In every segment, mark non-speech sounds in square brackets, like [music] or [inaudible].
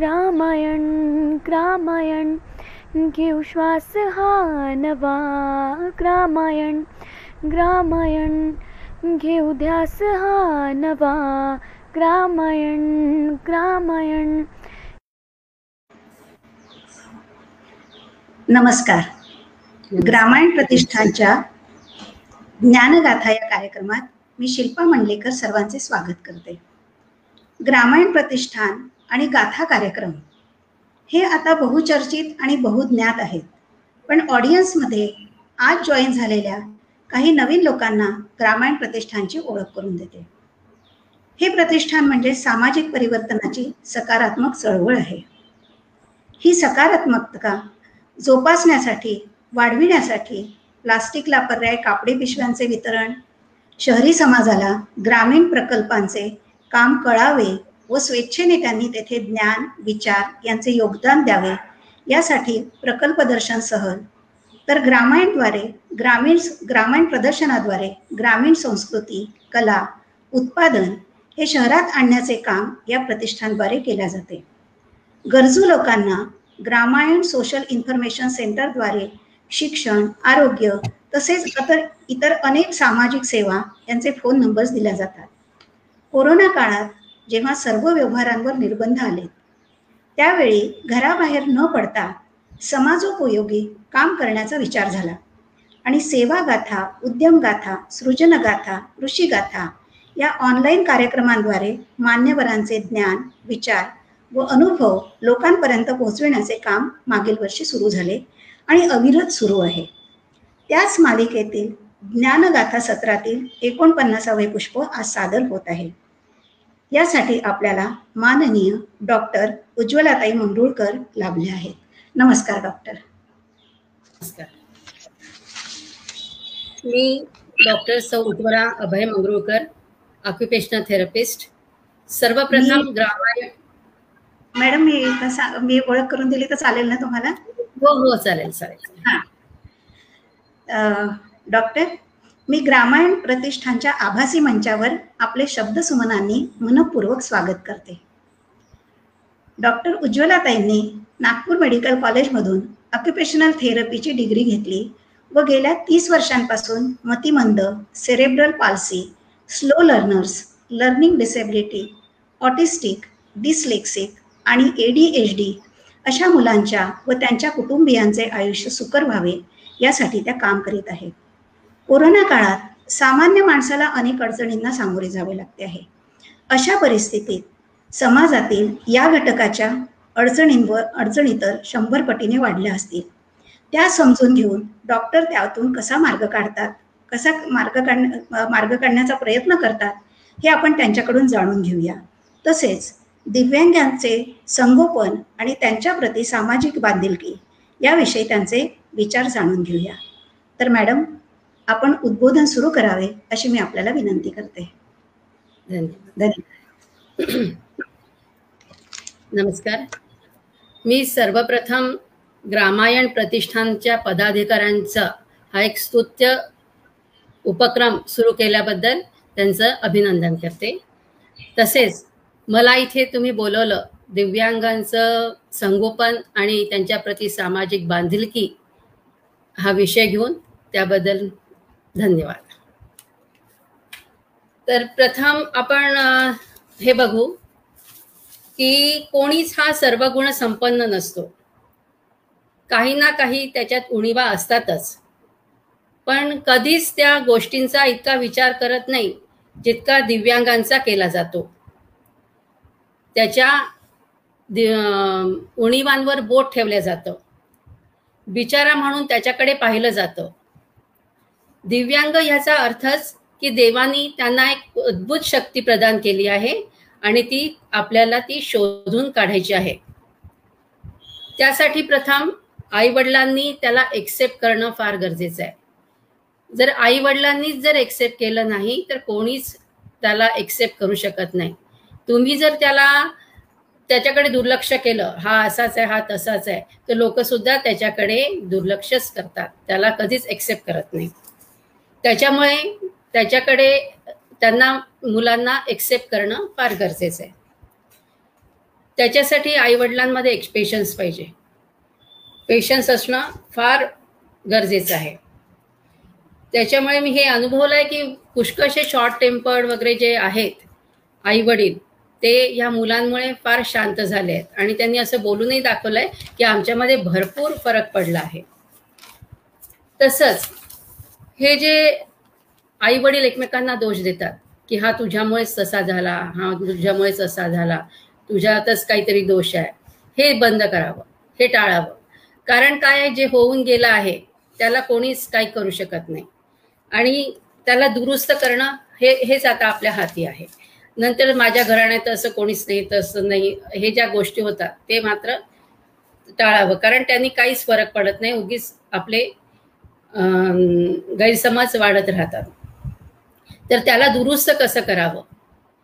रामायण रामायण. घेऊ श्वास हा नवा रामायण ग्रामायण घेऊ ध्यास हा नवा ग्रामायण ग्रामायण नमस्कार. ग्रामायण प्रतिष्ठानच्या ज्ञानगाथा या कार्यक्रमात मी शिल्पा मंडलेकर सर्वांचे स्वागत करते. ग्रामायण प्रतिष्ठान आणि गाथा कार्यक्रम. हे आता बहुचर्चित आणि बहुज्ञात आहेत. पण ऑडियन्समध्ये आज जॉईन झालेल्या काही नवीन लोकांना ग्रामीण प्रतिष्ठानची ओळख करून देते. हे प्रतिष्ठान म्हणजे सामाजिक परिवर्तनाची सकारात्मक चळवळ आहे. ही सकारात्मकता जोपासण्यासाठी वाढविण्यासाठी प्लास्टिकला पर्याय कापडी पिशव्यांचे वितरण शहरी समाजाला ग्रामीण प्रकल्पांचे काम कळावे व स्वेच्छेने त्यांनी तेथे ज्ञान विचार यांचे योगदान द्यावे. यासाठी प्रकल्पदर्शन सहल. तर ग्रामायणद्वारे ग्रामीण ग्रामीण प्रदर्शनाद्वारे ग्रामीण संस्कृती कला उत्पादन हे शहरात आणण्याचे काम या प्रतिष्ठानद्वारे केल्या जाते. गरजू लोकांना ग्रामायण सोशल इन्फॉर्मेशन सेंटरद्वारे शिक्षण आरोग्य तसेच इतर इतर अनेक सामाजिक सेवा यांचे फोन नंबर्स दिल्या जातात. कोरोना काळात जेव्हा सर्व व्यवहारांवर निर्बंध आले त्यावेळी घराबाहेर न पडता समाजोपयोगी काम करण्याचा विचार झाला आणि सेवागाथा उद्यमगाथा सृजनगाथा ऋषीगाथा या ऑनलाईन कार्यक्रमांद्वारे मान्यवरांचे ज्ञान विचार व अनुभव लोकांपर्यंत पोहोचविण्याचे काम मागील वर्षी सुरू झाले आणि अविरत सुरू आहे. त्याच मालिकेतील ज्ञानगाथा सत्रातील एकोणपन्नासावे पुष्प आज सादर होत आहे. यासाठी आपल्याला माननीय डॉक्टर उज्ज्वलाताई मंगरुळकर लाभले आहेत. नमस्कार डॉक्टर. नमस्कार. मी डॉक्टर सौ उज्ज्वला अभय मंगरुळकर ऑक्युपेशनल थेरपिस्ट सर्वप्रथम ग्रामायण मॅडम मी मी ओळख करून दिली तर चालेल ना तुम्हाला? हो हो चालेल चालेल. हा. डॉक्टर मी ग्रामायण प्रतिष्ठानच्या आभासी मंचावर आपले शब्दसुमनांनी मनपूर्वक स्वागत करते. डॉक्टर उज्ज्वलाताईंनी नागपूर मेडिकल कॉलेजमधून ऑक्युपेशनल थेरपीची डिग्री घेतली व गेल्या तीस वर्षांपासून मतिमंद cerebral palsy slow learners learning disability autistic dyslexic आणि ए डी एच डी अशा मुलांच्या व त्यांच्या कुटुंबियांचे आयुष्य सुकर व्हावे यासाठी त्या काम करीत आहेत. कोरोना काळात सामान्य माणसाला अनेक अडचणींना सामोरे जावे लागते आहे. अशा परिस्थितीत समाजातील या घटकाच्या अडचणींवर अडचणी तर शंभर पटीने वाढल्या असतील. त्या समजून घेऊन डॉक्टर त्यातून कसा मार्ग काढतात कसा मार्ग काढ मार्ग काढण्याचा प्रयत्न करतात हे आपण त्यांच्याकडून जाणून घेऊया. तसेच दिव्यांगांचे संगोपन आणि त्यांच्याप्रती सामाजिक बांधिलकी याविषयी त्यांचे विचार जाणून घेऊया. तर मॅडम आपण उद्बोधन सुरू करावे अशी मी आपल्याला विनंती करते. धन्यवाद. नमस्कार. मी सर्वप्रथम ग्रामायण प्रतिष्ठानच्या पदाधिकाऱ्यांचा हा एक स्तुत्य उपक्रम सुरू केल्याबद्दल त्यांचं अभिनंदन करते. तसेच मला इथे तुम्ही बोलवलं दिव्यांगांचं संगोपन आणि त्यांच्याप्रती सामाजिक बांधिलकी हा विषय घेऊन त्याबद्दल धन्यवाद. तर प्रथम आपण हे बघू की कोणीच हा सर्व गुण संपन्न नसतो. काही ना काही त्याच्यात उणीवा असतातच. पण कधीच त्या गोष्टींचा इतका विचार करत नाही जितका दिव्यांगांचा केला जातो. त्याच्या उणीवांवर बोट ठेवलं जातं. बिचारा म्हणून त्याच्याकडे पाहिलं जातं. दिव्यांग ह्याचा अर्थच की देवानी त्यांना एक अद्भुत शक्ती प्रदान केली आहे आणि ती आपल्याला ती शोधून काढायची आहे. त्यासाठी प्रथम आई वडिलांनी त्याला एक्सेप्ट करणं फार गरजेचं आहे. जर आई वडिलांनीच जर एक्सेप्ट केलं नाही तर कोणीच त्याला एक्सेप्ट करू शकत नाही. तुम्ही जर त्याला त्याच्याकडे दुर्लक्ष केलं हा असाच आहे हा तसाच आहे तर लोक सुद्धा त्याच्याकडे दुर्लक्षच करतात. त्याला कधीच एक्सेप्ट करत नाही त्याच्यामुळे त्याच्याकडे त्यांना मुलांना एक्सेप्ट करणं फार गरजेचं आहे. त्याच्यासाठी आई वडिलांमध्ये एक पेशन्स पाहिजे. पेशन्स असणं फार गरजेचं आहे. त्याच्यामुळे मी हे अनुभवलं आहे की पुष्कळसे शॉर्ट टेम्पर्ड वगैरे जे आहेत आई वडील ते ह्या मुलांमुळे फार शांत झाले आहेत. आणि त्यांनी असं बोलूनही दाखवलंय की आमच्यामध्ये भरपूर फरक पडला आहे. तसंच हे जे आई वडील एकमेकांना दोष देतात की हा तुझ्यामुळेच तसा झाला हा तुझ्यामुळेच असा झाला तुझ्यातच काहीतरी दोष आहे हे बंद करावं हे टाळावं. कारण काय जे होऊन गेलं आहे त्याला कोणीच काही करू शकत नाही. आणि त्याला दुरुस्त करणं हे हेच आता आपल्या हाती आहे. नंतर माझ्या घराण्यात असं कोणीच नाही तसं नाही हे ज्या गोष्टी होतात ते मात्र टाळावं. कारण त्यांनी काहीच फरक पडत नाही उगीच आपले गैरसमज वाढत राहतात. तर त्याला दुरुस्त कसं करावं?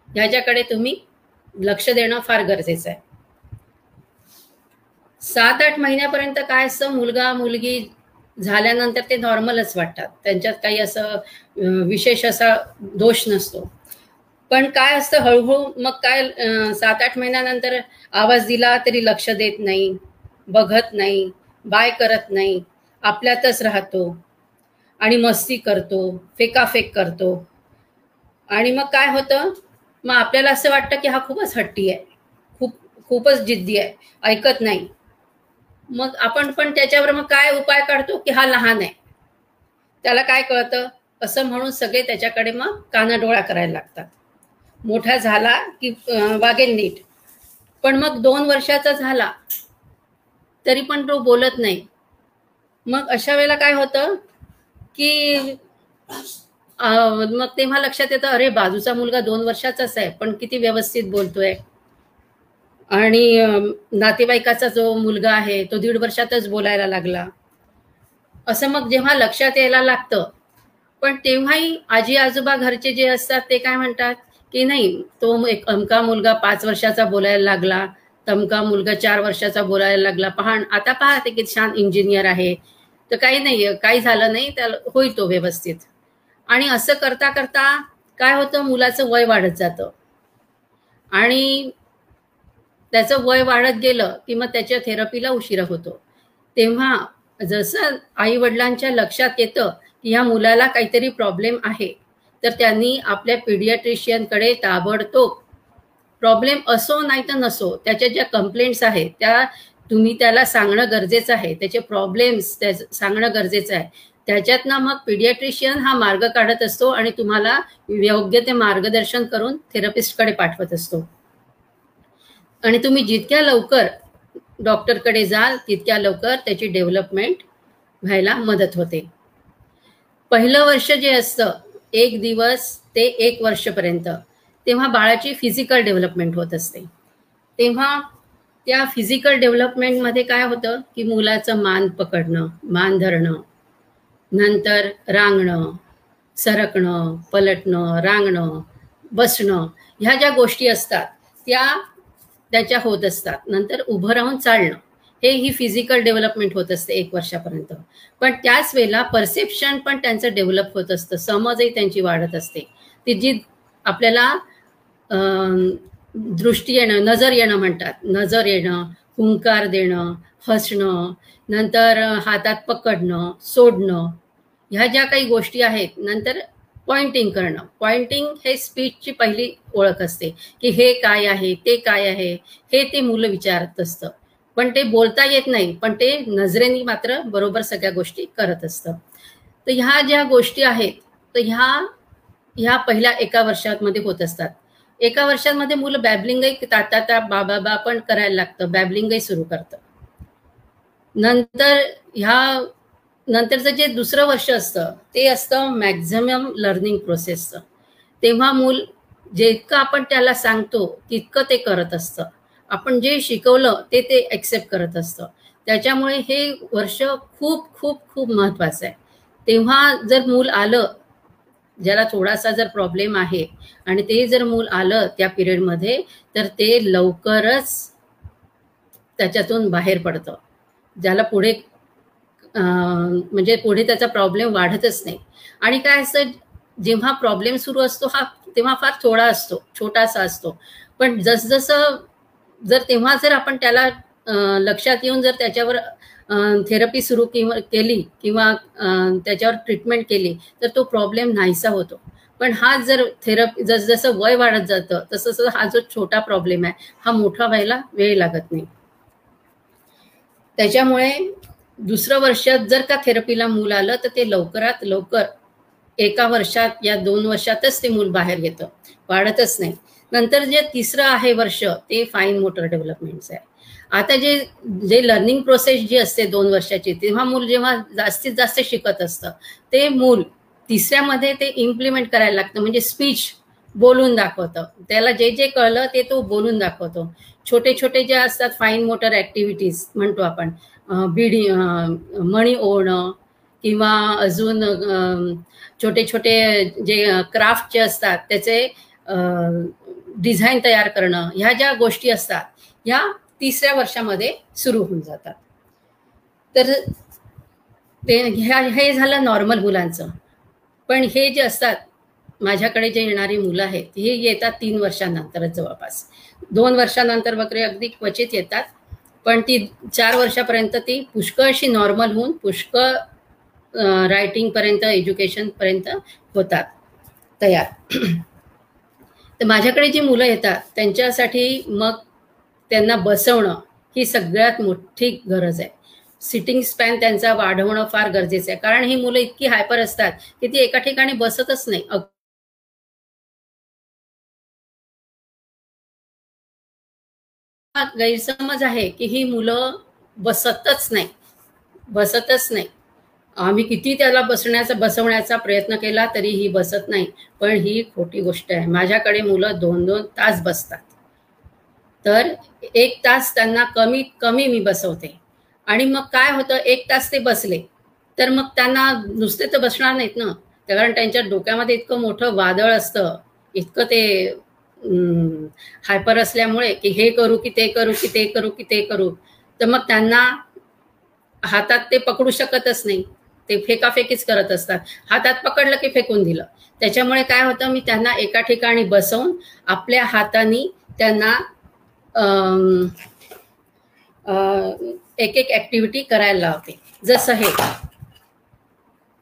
ह्याच्याकडे तुम्ही लक्ष देणं फार गरजेचं आहे. सात आठ महिन्यापर्यंत काय असतं मुलगा मुलगी झाल्यानंतर ते नॉर्मलच वाटतात. त्यांच्यात काही असं विशेष असा दोष नसतो. पण काय असतं हळूहळू मग काय सात आठ महिन्यानंतर आवाज दिला तरी लक्ष देत नाही बघत नाही बाय करत नाही. आपल्यातच राहतो आणि मस्ती करतो फेकाफेक करतो. आणि मग काय होतं? मग आपल्याला असं वाटतं की हा खूपच हट्टी आहे. खूप खूपच जिद्दी आहे. ऐकत नाही. मग आपण पण त्याच्यावर मग काय उपाय काढतो की हा लहान आहे? त्याला काय कळतं? असं म्हणून सगळे त्याच्याकडे मग कानाडोळा करायला लागतात. मोठा झाला की वागेल नीट. पण मग दोन वर्षाचा झाला तरी पण तो बोलत नाही. मग अशा वेळेला काय होतं की मग तेव्हा लक्षात येतं अरे बाजूचा मुलगा दोन वर्षाचाच आहे पण किती व्यवस्थित बोलतोय. आणि नातेवाईकाचा जो मुलगा आहे तो दीड वर्षातच बोलायला लागला. असं मग जेव्हा लक्षात यायला लागतं पण तेव्हाही आजी आजोबा घरचे जे असतात ते काय म्हणतात की नाही तो एक अमका मुलगा पाच वर्षाचा बोलायला लागला तमका मुलगा चार वर्षाचा बोलायला लागला. पहा आता पहा ते किती छान इंजिनियर आहे तर काही नाही काही झालं नाही त्याला होईल तो व्यवस्थित. आणि असं करता करता काय होतं मुलाचं वय वाढत जातं. आणि त्याचं वय वाढत गेलं की मग त्याच्या थेरपीला उशिरा होतो. तेव्हा जसं आई वडिलांच्या लक्षात येतं की ह्या मुलाला काहीतरी प्रॉब्लेम आहे तर त्यांनी आपल्या पिडियाट्रिशियनकडे ताबडतोब प्रॉब्लेम असो नाही तर नसो त्याच्या ज्या कंप्लेंट्स आहेत त्या तुम्ही त्याला सांगणं गरजेचं आहे त्याचे प्रॉब्लेम्स त्या सांगणं गरजेचं आहे. त्याच्यातनं मग पिडियाट्रिशियन हा मार्ग काढत असतो आणि तुम्हाला योग्य ते मार्गदर्शन करून थेरपिस्टकडे पाठवत असतो. आणि तुम्ही जितक्या लवकर डॉक्टरकडे जाल तितक्या लवकर त्याची डेव्हलपमेंट व्हायला मदत होते. पहिलं वर्ष जे असतं एक दिवस ते एक वर्षपर्यंत तेव्हा बाळाची फिजिकल डेव्हलपमेंट होत असते. तेव्हा त्या फिजिकल डेव्हलपमेंटमध्ये काय होतं? की मुलाचं मान पकडणं मान धरणं नंतर रांगणं सरकणं पलटणं रांगणं बसणं ह्या ज्या गोष्टी असतात त्या त्याच्या होत असतात. नंतर उभं राहून चालणं हे ही फिजिकल डेव्हलपमेंट होत असते एक वर्षापर्यंत. पण त्याच वेळेला परसेप्शन पण त्यांचं डेव्हलप होत असतं समजही त्यांची वाढत असते. ती जी आपल्याला दृष्टी येणं नजर येणं म्हणतात. नजर येणं हुंकार देणं हसणं नंतर हातात पकडणं सोडणं. ह्या ज्या काही गोष्टी आहेत नंतर पॉइंटिंग करणं. पॉइंटिंग हे स्पीचची पहिली ओळख असते की हे काय आहे ते काय आहे हे ते मुलं विचारत असतं. पण ते बोलता येत नाही पण ते नजरेनी मात्र बरोबर सगळ्या गोष्टी करत असतं. तर ह्या ज्या गोष्टी आहेत तर ह्या ह्या पहिल्या एका वर्षामध्ये होत असतात. एका वर्षांमध्ये मुलं बॅबलिंगही ताता बाबा बा पण करायला लागतं. बॅबलिंगही सुरू करतं. नंतर ह्या नंतरचं जे दुसरं वर्ष असतं ते असतं मॅक्झिमम लर्निंग प्रोसेसचं तेव्हा मूल जितकं आपण त्याला सांगतो तितकं ते करत असतं. आपण जे शिकवलं ते ते ॲक्सेप्ट करत असतं. त्याच्यामुळे हे वर्ष खूप खूप खूप महत्त्वाचं आहे. तेव्हा जर मूल आलं ज्याला थोडासा जर प्रॉब्लेम आहे आणि ते जर मूल आलं त्या पिरियडमध्ये तर ते लवकरच त्याच्यातून बाहेर पडतं. ज्याला पुढे म्हणजे पुढे त्याचा प्रॉब्लेम वाढतच नाही. आणि काय असतं जेव्हा प्रॉब्लेम सुरू असतो हा तेव्हा फार थोडा असतो छोटासा असतो. पण जसजसं जर तेव्हा जर आपण त्याला लक्षात येऊन जर त्याच्यावर थेरपी सुरू किंवा केली किंवा त्याच्यावर ट्रीटमेंट केली तर तो प्रॉब्लेम नाहीसा होतो. पण हा जर थेरपी जस जसं वय वाढत जातं तसं तसं हा जो छोटा प्रॉब्लेम आहे हा मोठा व्हायला वेळ लागत नाही. त्याच्यामुळे दुसरं वर्षात जर का थेरपीला मूल आलं तर ते लवकरात लवकर एका वर्षात या दोन वर्षातच ते मूल बाहेर येतं. वाढतच नाही. नंतर जे तिसरं आहे वर्ष ते फाईन मोटर डेव्हलपमेंटचं आहे. आता जे जे लर्निंग प्रोसेस जी असते दोन वर्षाची तेव्हा मूल जेव्हा जास्तीत जास्त शिकत असतं ते मूल तिसऱ्यामध्ये ते इम्प्लिमेंट करायला लागतं म्हणजे स्पीच बोलून दाखवतं. त्याला जे जे कळलं ते तो बोलून दाखवतो. छोटे छोटे जे असतात फाईन मोटर ऍक्टिव्हिटीज म्हणतो आपण बिडी मणी ओढणं किंवा अजून छोटे छोटे जे क्राफ्ट जे असतात त्याचे डिझाईन तयार करणं ह्या ज्या गोष्टी असतात ह्या तिसऱ्या वर्षामध्ये सुरू होऊन जातात. तर ते ह्या हे झालं नॉर्मल मुलांचं. पण हे जे असतात माझ्याकडे जे येणारी मुलं आहेत हे येतात तीन वर्षानंतरच जवळपास. दोन वर्षानंतर वगैरे अगदी क्वचित येतात पण ती चार वर्षापर्यंत ती पुष्कळ अशी नॉर्मल होऊन पुष्कळ रायटिंगपर्यंत एज्युकेशनपर्यंत होतात तयार. तर माझ्याकडे जी मुलं येतात त्यांच्यासाठी मग त्यांना बसवणं ही सगळ्यात मोठी गरज आहे. सिटिंग स्पॅन त्यांचा वाढवणं फार गरजेचं आहे. कारण ही मुलं इतकी हायपर असतात की ती एका ठिकाणी बसतच नाही. गैरसमज आहे की ही मुलं बसतच नाही. बसतच नाही. आम्ही किती त्याला बसण्याचा बसवण्याचा प्रयत्न केला तरी ही बसत नाही. पण ही खोटी गोष्ट आहे. माझ्याकडे मुलं दोन दोन तास बसतात. तर एक तास त्यांना कमीत कमी मी बसवते. आणि मग काय होतं एक तास ते बसले. तर मग त्यांना नुसते तर बसणार नाहीत ना. कारण त्यांच्या डोक्यामध्ये इतकं मोठं वादळ असतं. इतकं ते हायपर असल्यामुळे की हे करू की ते करू की ते करू की ते करू. तर मग त्यांना हातात ते पकडू शकतच नाही. ते फेकाफेकीच करत असतात. हातात पकडलं की फेकून दिलं. त्याच्यामुळे काय होतं मी त्यांना एका ठिकाणी बसवून आपल्या हाताने त्यांना एक एक ऍक्टिव्हिटी करायला लावते. जसं हे.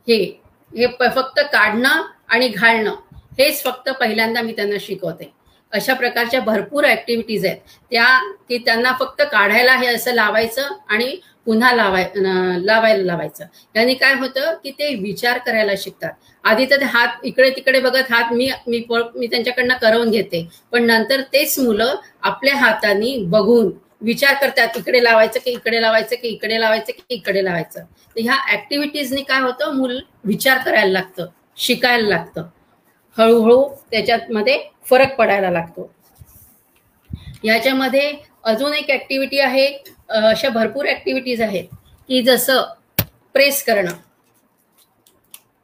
हे. हे फक्त काढणं आणि घालणं. हेच फक्त पहिल्यांदा मी त्यांना शिकवते. अशा प्रकारच्या भरपूर ऍक्टिव्हिटीज आहेत. त्या की त्यांना फक्त काढायला हे असं लावायचं आणि पुन्हा लावाय लावायला लावायचं. यांनी काय होतं की ते विचार करायला शिकतात. आधी तर ते हात इकडे तिकडे बघत हात मी मी मी त्यांच्याकडनं करवून घेते. पण नंतर तेच मुलं आपल्या हाताने बघून विचार करतात इकडे लावायचं की इकडे लावायचं की इकडे लावायचं की इकडे लावायचं. तर ह्या ऍक्टिव्हिटीजनी काय होतं मूल विचार करायला लागतं शिकायला लागतं. हळूहळू त्याच्यात मध्ये फरक पडायला लागतो. याच्यामध्ये अजून एक ऍक्टिव्हिटी आहे अशा भरपूर ऍक्टिव्हिटीज आहेत की जसं प्रेस करणं.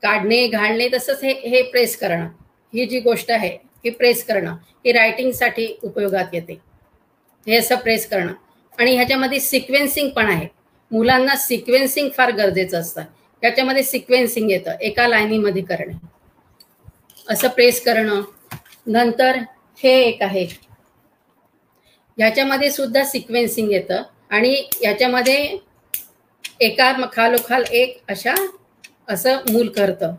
काढणे घालणे तसंच हे हे प्रेस करणं. ही जी गोष्ट आहे ही प्रेस करणं ही रायटिंगसाठी उपयोगात येते. हे असं प्रेस करणं. आणि ह्याच्यामध्ये सिक्वेन्सिंग पण आहे. मुलांना सिक्वेन्सिंग फार गरजेचं असतं. ह्याच्यामध्ये सिक्वेन्सिंग येतं एका लाईनीमध्ये करणे. असं प्रेस करणं. नंतर हे एक आहे. ह्याच्यामध्ये सुद्धा सिक्वेन्सिंग येतं. आणि याच्यामध्ये एका खालोखाल एक अशा असं मूल करतं.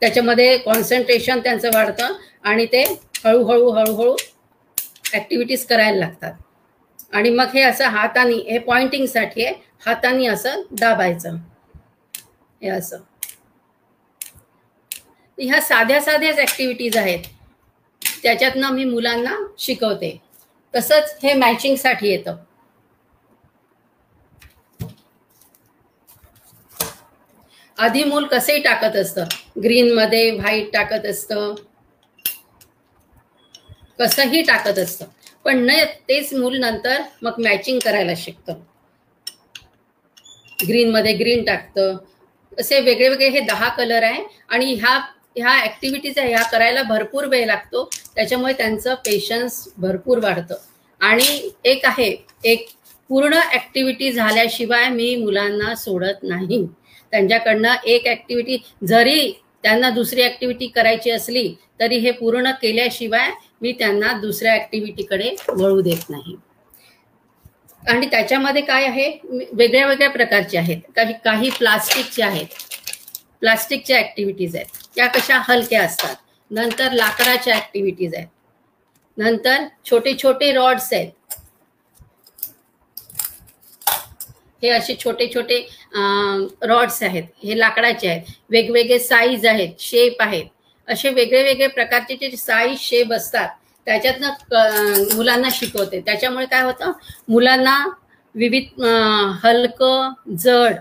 त्याच्यामध्ये कॉन्सन्ट्रेशन त्यांचं वाढतं आणि ते हळूहळू हळूहळू ऍक्टिव्हिटीज करायला लागतात. आणि मग हे असं हातानी हे पॉइंटिंगसाठी आहे हातानी असं दाबायचं. हे असं. ह्या साध्या साध्याच ॲक्टिव्हिटीज आहेत. त्याच्यातनं मी मुलांना शिकवते. तसंच हे मॅचिंगसाठी येतं. आधी मूल कसंही टाकत असतं. ग्रीन मध्ये व्हाईट टाकत असतं. कसंही टाकत असतं. पण न तेच मूल नंतर मग मॅचिंग करायला शिकतं. ग्रीन मध्ये ग्रीन टाकतं. असे वेगळे वेगळे हे दहा कलर आहे आणि ह्या ह्या ऍक्टिव्हिटीज आहे ह्या करायला भरपूर वेळ लागतो. त्याच्यामुळे त्यांचं पेशन्स भरपूर वाढतं. आणि एक आहे एक पूर्ण ऍक्टिव्हिटी झाल्याशिवाय मी मुलांना सोडत नाही. त्यांच्याकडनं एक ऍक्टिव्हिटी जरी त्यांना दुसरी ऍक्टिव्हिटी करायची असली तरी हे पूर्ण केल्याशिवाय मी त्यांना दुसऱ्या ऍक्टिव्हिटीकडे वळू देत नाही. आणि त्याच्यामध्ये काय आहे? वेगळ्या वेगळ्या प्रकारचे आहेत. काही काही प्लास्टिकचे आहेत. प्लास्टिकच्या ऍक्टिव्हिटीज आहेत. त्या कशा हलक्या असतात? नंतर लाकडाच्या ऍक्टिव्हिटीज आहेत. नंतर छोटे छोटे रॉड्स आहेत. हे असे छोटे छोटे रॉड्स आहेत. हे लाकडाचे आहेत. वेगवेगळे साईज आहेत. शेप आहेत. असे वेगळे वेगळे प्रकारचे जे साईज शेप असतात त्याच्यातनं मुलांना शिकवते. त्याच्यामुळे काय होतं? मुलांना विविध हलकं जड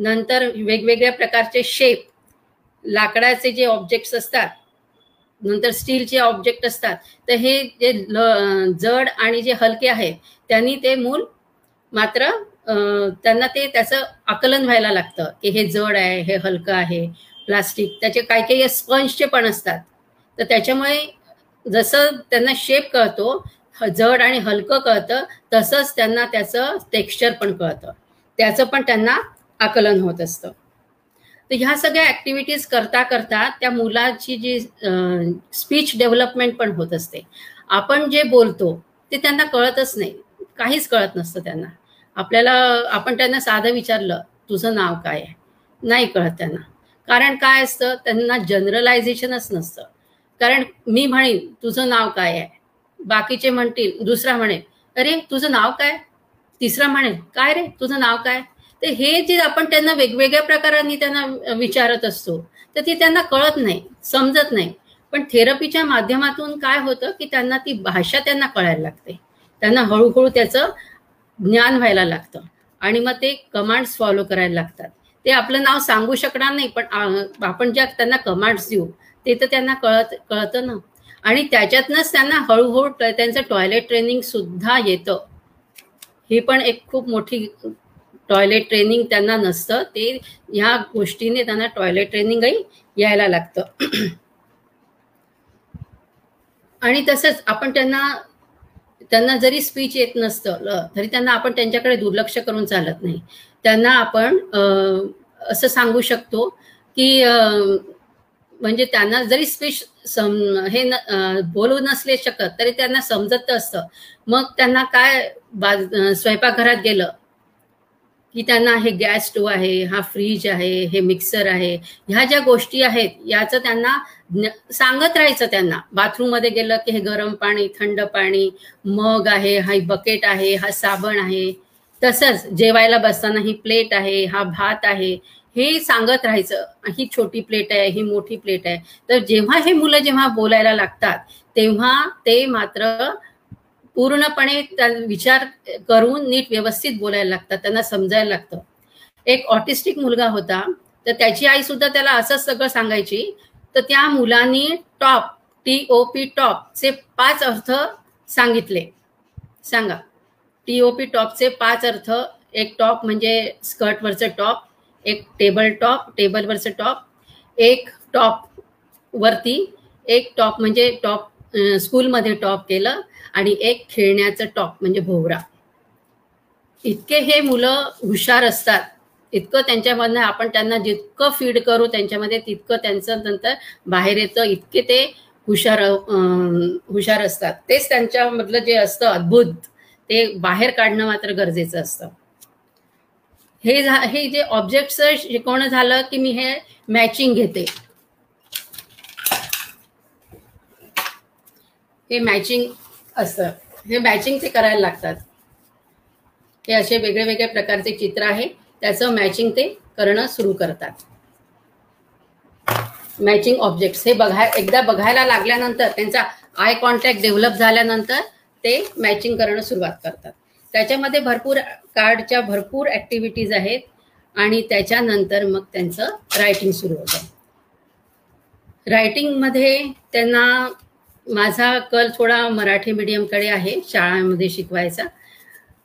नंतर वेगवेगळ्या प्रकारचे शेप लाकडाचे जे ऑब्जेक्ट्स असतात नंतर स्टीलचे ऑब्जेक्ट असतात तर हे जे जड आणि जे हलके आहेत त्यांनी ते मूल मात्र त्यांना ते त्याचं आकलन व्हायला लागतं की हे जड आहे हे हलकं आहे प्लास्टिक त्याचे काही काही स्पंजचे पण असतात. तर त्याच्यामुळे जसं त्यांना शेप कळतो जड आणि हलकं कळतं तसंच त्यांना त्याचं टेक्स्चर पण कळतं. त्याचं पण त्यांना आकलन होत असतं. तर ह्या सगळ्या ऍक्टिव्हिटीज करता करता त्या मुलाची जी स्पीच डेव्हलपमेंट पण होत असते. आपण जे बोलतो ते त्यांना कळतच नाही. काहीच कळत नसतं त्यांना. आपल्याला आपण त्यांना साधं विचारलं तुझं नाव काय आहे? नाही कळत त्यांना. कारण काय असतं त्यांना जनरलायझेशनच नसतं. कारण मी म्हणेन तुझं नाव काय आहे? बाकीचे म्हणतील दुसरा म्हणेल अरे तुझं नाव काय? तिसरा म्हणेल काय रे? तुझं नाव काय? तर हे जे आपण त्यांना वेगवेगळ्या प्रकारांनी त्यांना विचारत असतो तर ते त्यांना कळत नाही समजत नाही. पण थेरपीच्या माध्यमातून काय होतं की त्यांना ती भाषा त्यांना कळायला लागते. त्यांना हळूहळू त्याचं ज्ञान व्हायला लागतं. आणि मग ते कमांड्स फॉलो करायला लागतात. ते आपलं नाव सांगू शकणार नाही पण आपण ज्या त्यांना कमांड्स देऊ ते तर त्यांना कळत कळतं ना. आणि त्याच्यातनंच त्यांना हळूहळू त्यांचं टॉयलेट ट्रेनिंग सुद्धा येतं. ही पण एक खूप मोठी टॉयलेट ट्रेनिंग त्यांना नसतं. ते ह्या गोष्टीने त्यांना टॉयलेट ट्रेनिंगही यायला लागतं. [clears throat] आणि तसंच आपण त्यांना त्यांना जरी स्पीच येत नसतं तरी त्यांना आपण त्यांच्याकडे दुर्लक्ष करून चालत नाही. त्यांना आपण असं सांगू शकतो की म्हणजे त्यांना जरी स्पीच सम हे न बोलू नसले शकत तरी त्यांना समजत असतं. मग त्यांना काय बा स्वयंपाकघरात गेलं की त्यांना हे गॅस स्टोव आहे हा फ्रीज आहे हे मिक्सर आहे ह्या ज्या गोष्टी आहेत याचं त्यांना सांगत राहायचं त्यांना. बाथरूममध्ये गेलं की हे गरम पाणी थंड पाणी मग आहे हा बकेट आहे हा साबण आहे. तसंच जेवायला बसताना ही प्लेट आहे हा भात आहे हे सांगत राहायचं. ही छोटी प्लेट आहे ही मोठी प्लेट आहे. तर जेव्हा हे मुलं जेव्हा बोलायला लागतात तेव्हा ते मात्र पूर्णपणे विचार करून नीट व्यवस्थित बोलायला लागतात त्यांना समजायला लागतं. एक ऑटिस्टिक मुलगा होता तर त्याची आई सुद्धा त्याला असंच सगळं सांगायची तर त्या मुलांनी टॉप टी ओ पी टॉपचे पाच अर्थ सांगितले. सांगा. टी ओ पी टॉपचे पाच अर्थ एक टॉप म्हणजे स्कर्टवरचं टॉप एक टेबल टॉप टेबलवरचं टॉप एक टॉप वरती एक टॉप म्हणजे टॉप स्कूलमध्ये टॉप केलं आणि एक खेळण्याचं टॉप म्हणजे भोवरा. इतके हे मुलं हुशार असतात. इतकं त्यांच्यामधनं आपण त्यांना जितकं फीड करू त्यांच्यामध्ये तितकं त्यांचं नंतर बाहेर येतं. इतके ते हुशार हुशार असतात. तेच त्यांच्यामधलं जे असतं अद्भुत ते बाहेर काढणं मात्र गरजेचं असतं. हे हे जे ऑब्जेक्ट शिकवणं झालं की मी हे मॅचिंग घेते. हे मॅचिंग असं. हे मॅचिंग ते करायला लागतात. हे असे वेगळे वेगळे प्रकारचे चित्र आहे. त्याचं मॅचिंग ते करणं सुरू करतात. मॅचिंग ऑब्जेक्ट्स हे बघाय एकदा बघायला लागल्यानंतर त्यांचा आय कॉन्टॅक्ट डेव्हलप झाल्यानंतर ते मॅचिंग करणं सुरुवात करतात. त्याच्यामध्ये भरपूर कार्डच्या भरपूर ऍक्टिव्हिटीज आहेत आणि त्याच्यानंतर मग त्यांचं रायटिंग सुरू होतं. रायटिंगमध्ये त्यांना माझा कल थोडा मराठी मीडियमकडे आहे शाळांमध्ये शिकवायचा.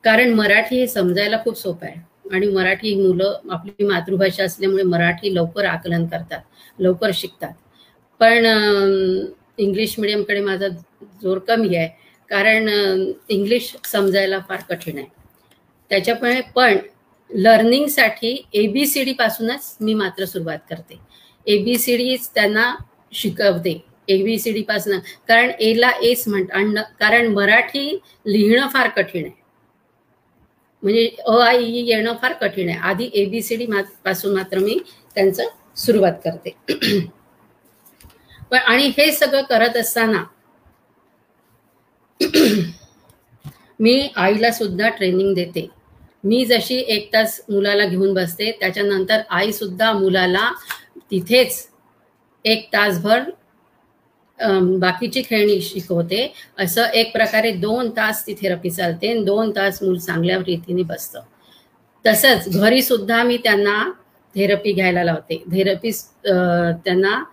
कारण मराठी हे समजायला खूप सोपं आहे. आणि मराठी मुलं आपली मातृभाषा असल्यामुळे मराठी लवकर आकलन करतात लवकर शिकतात. पण इंग्लिश मिडियमकडे माझा जोर कमी आहे. कारण इंग्लिश समजायला फार कठीण आहे. त्याच्यामुळे पण लर्निंगसाठी ए बी सी डीपासूनच मी मात्र सुरुवात करते. ए बी सी डी त्यांना शिकवते. एबीसीडी पासून. कारण एला एस म्हणत कारण मराठी लिहिणं फार कठीण आहे. म्हणजे अ आय ई येणं फार कठीण आहे. आधी एबीसीडी पासून मात्र मी त्यांचं सुरुवात करते. पण आणि हे सगळं करत असताना मी आईला सुद्धा ट्रेनिंग देते. मी जशी एक तास मुलाला घेऊन बसते त्याच्यानंतर आई सुद्धा मुलाला तिथेच एक तासभर बाकीची खेळणी शिकवते. असं एक प्रकारे दोन तास ती थेरपी चालते दोन तास मूल चांगल्या रीतीने बसतं. तसंच घरी सुद्धा मी त्यांना थेरपी घ्यायला लावते. थेरपी त्यांना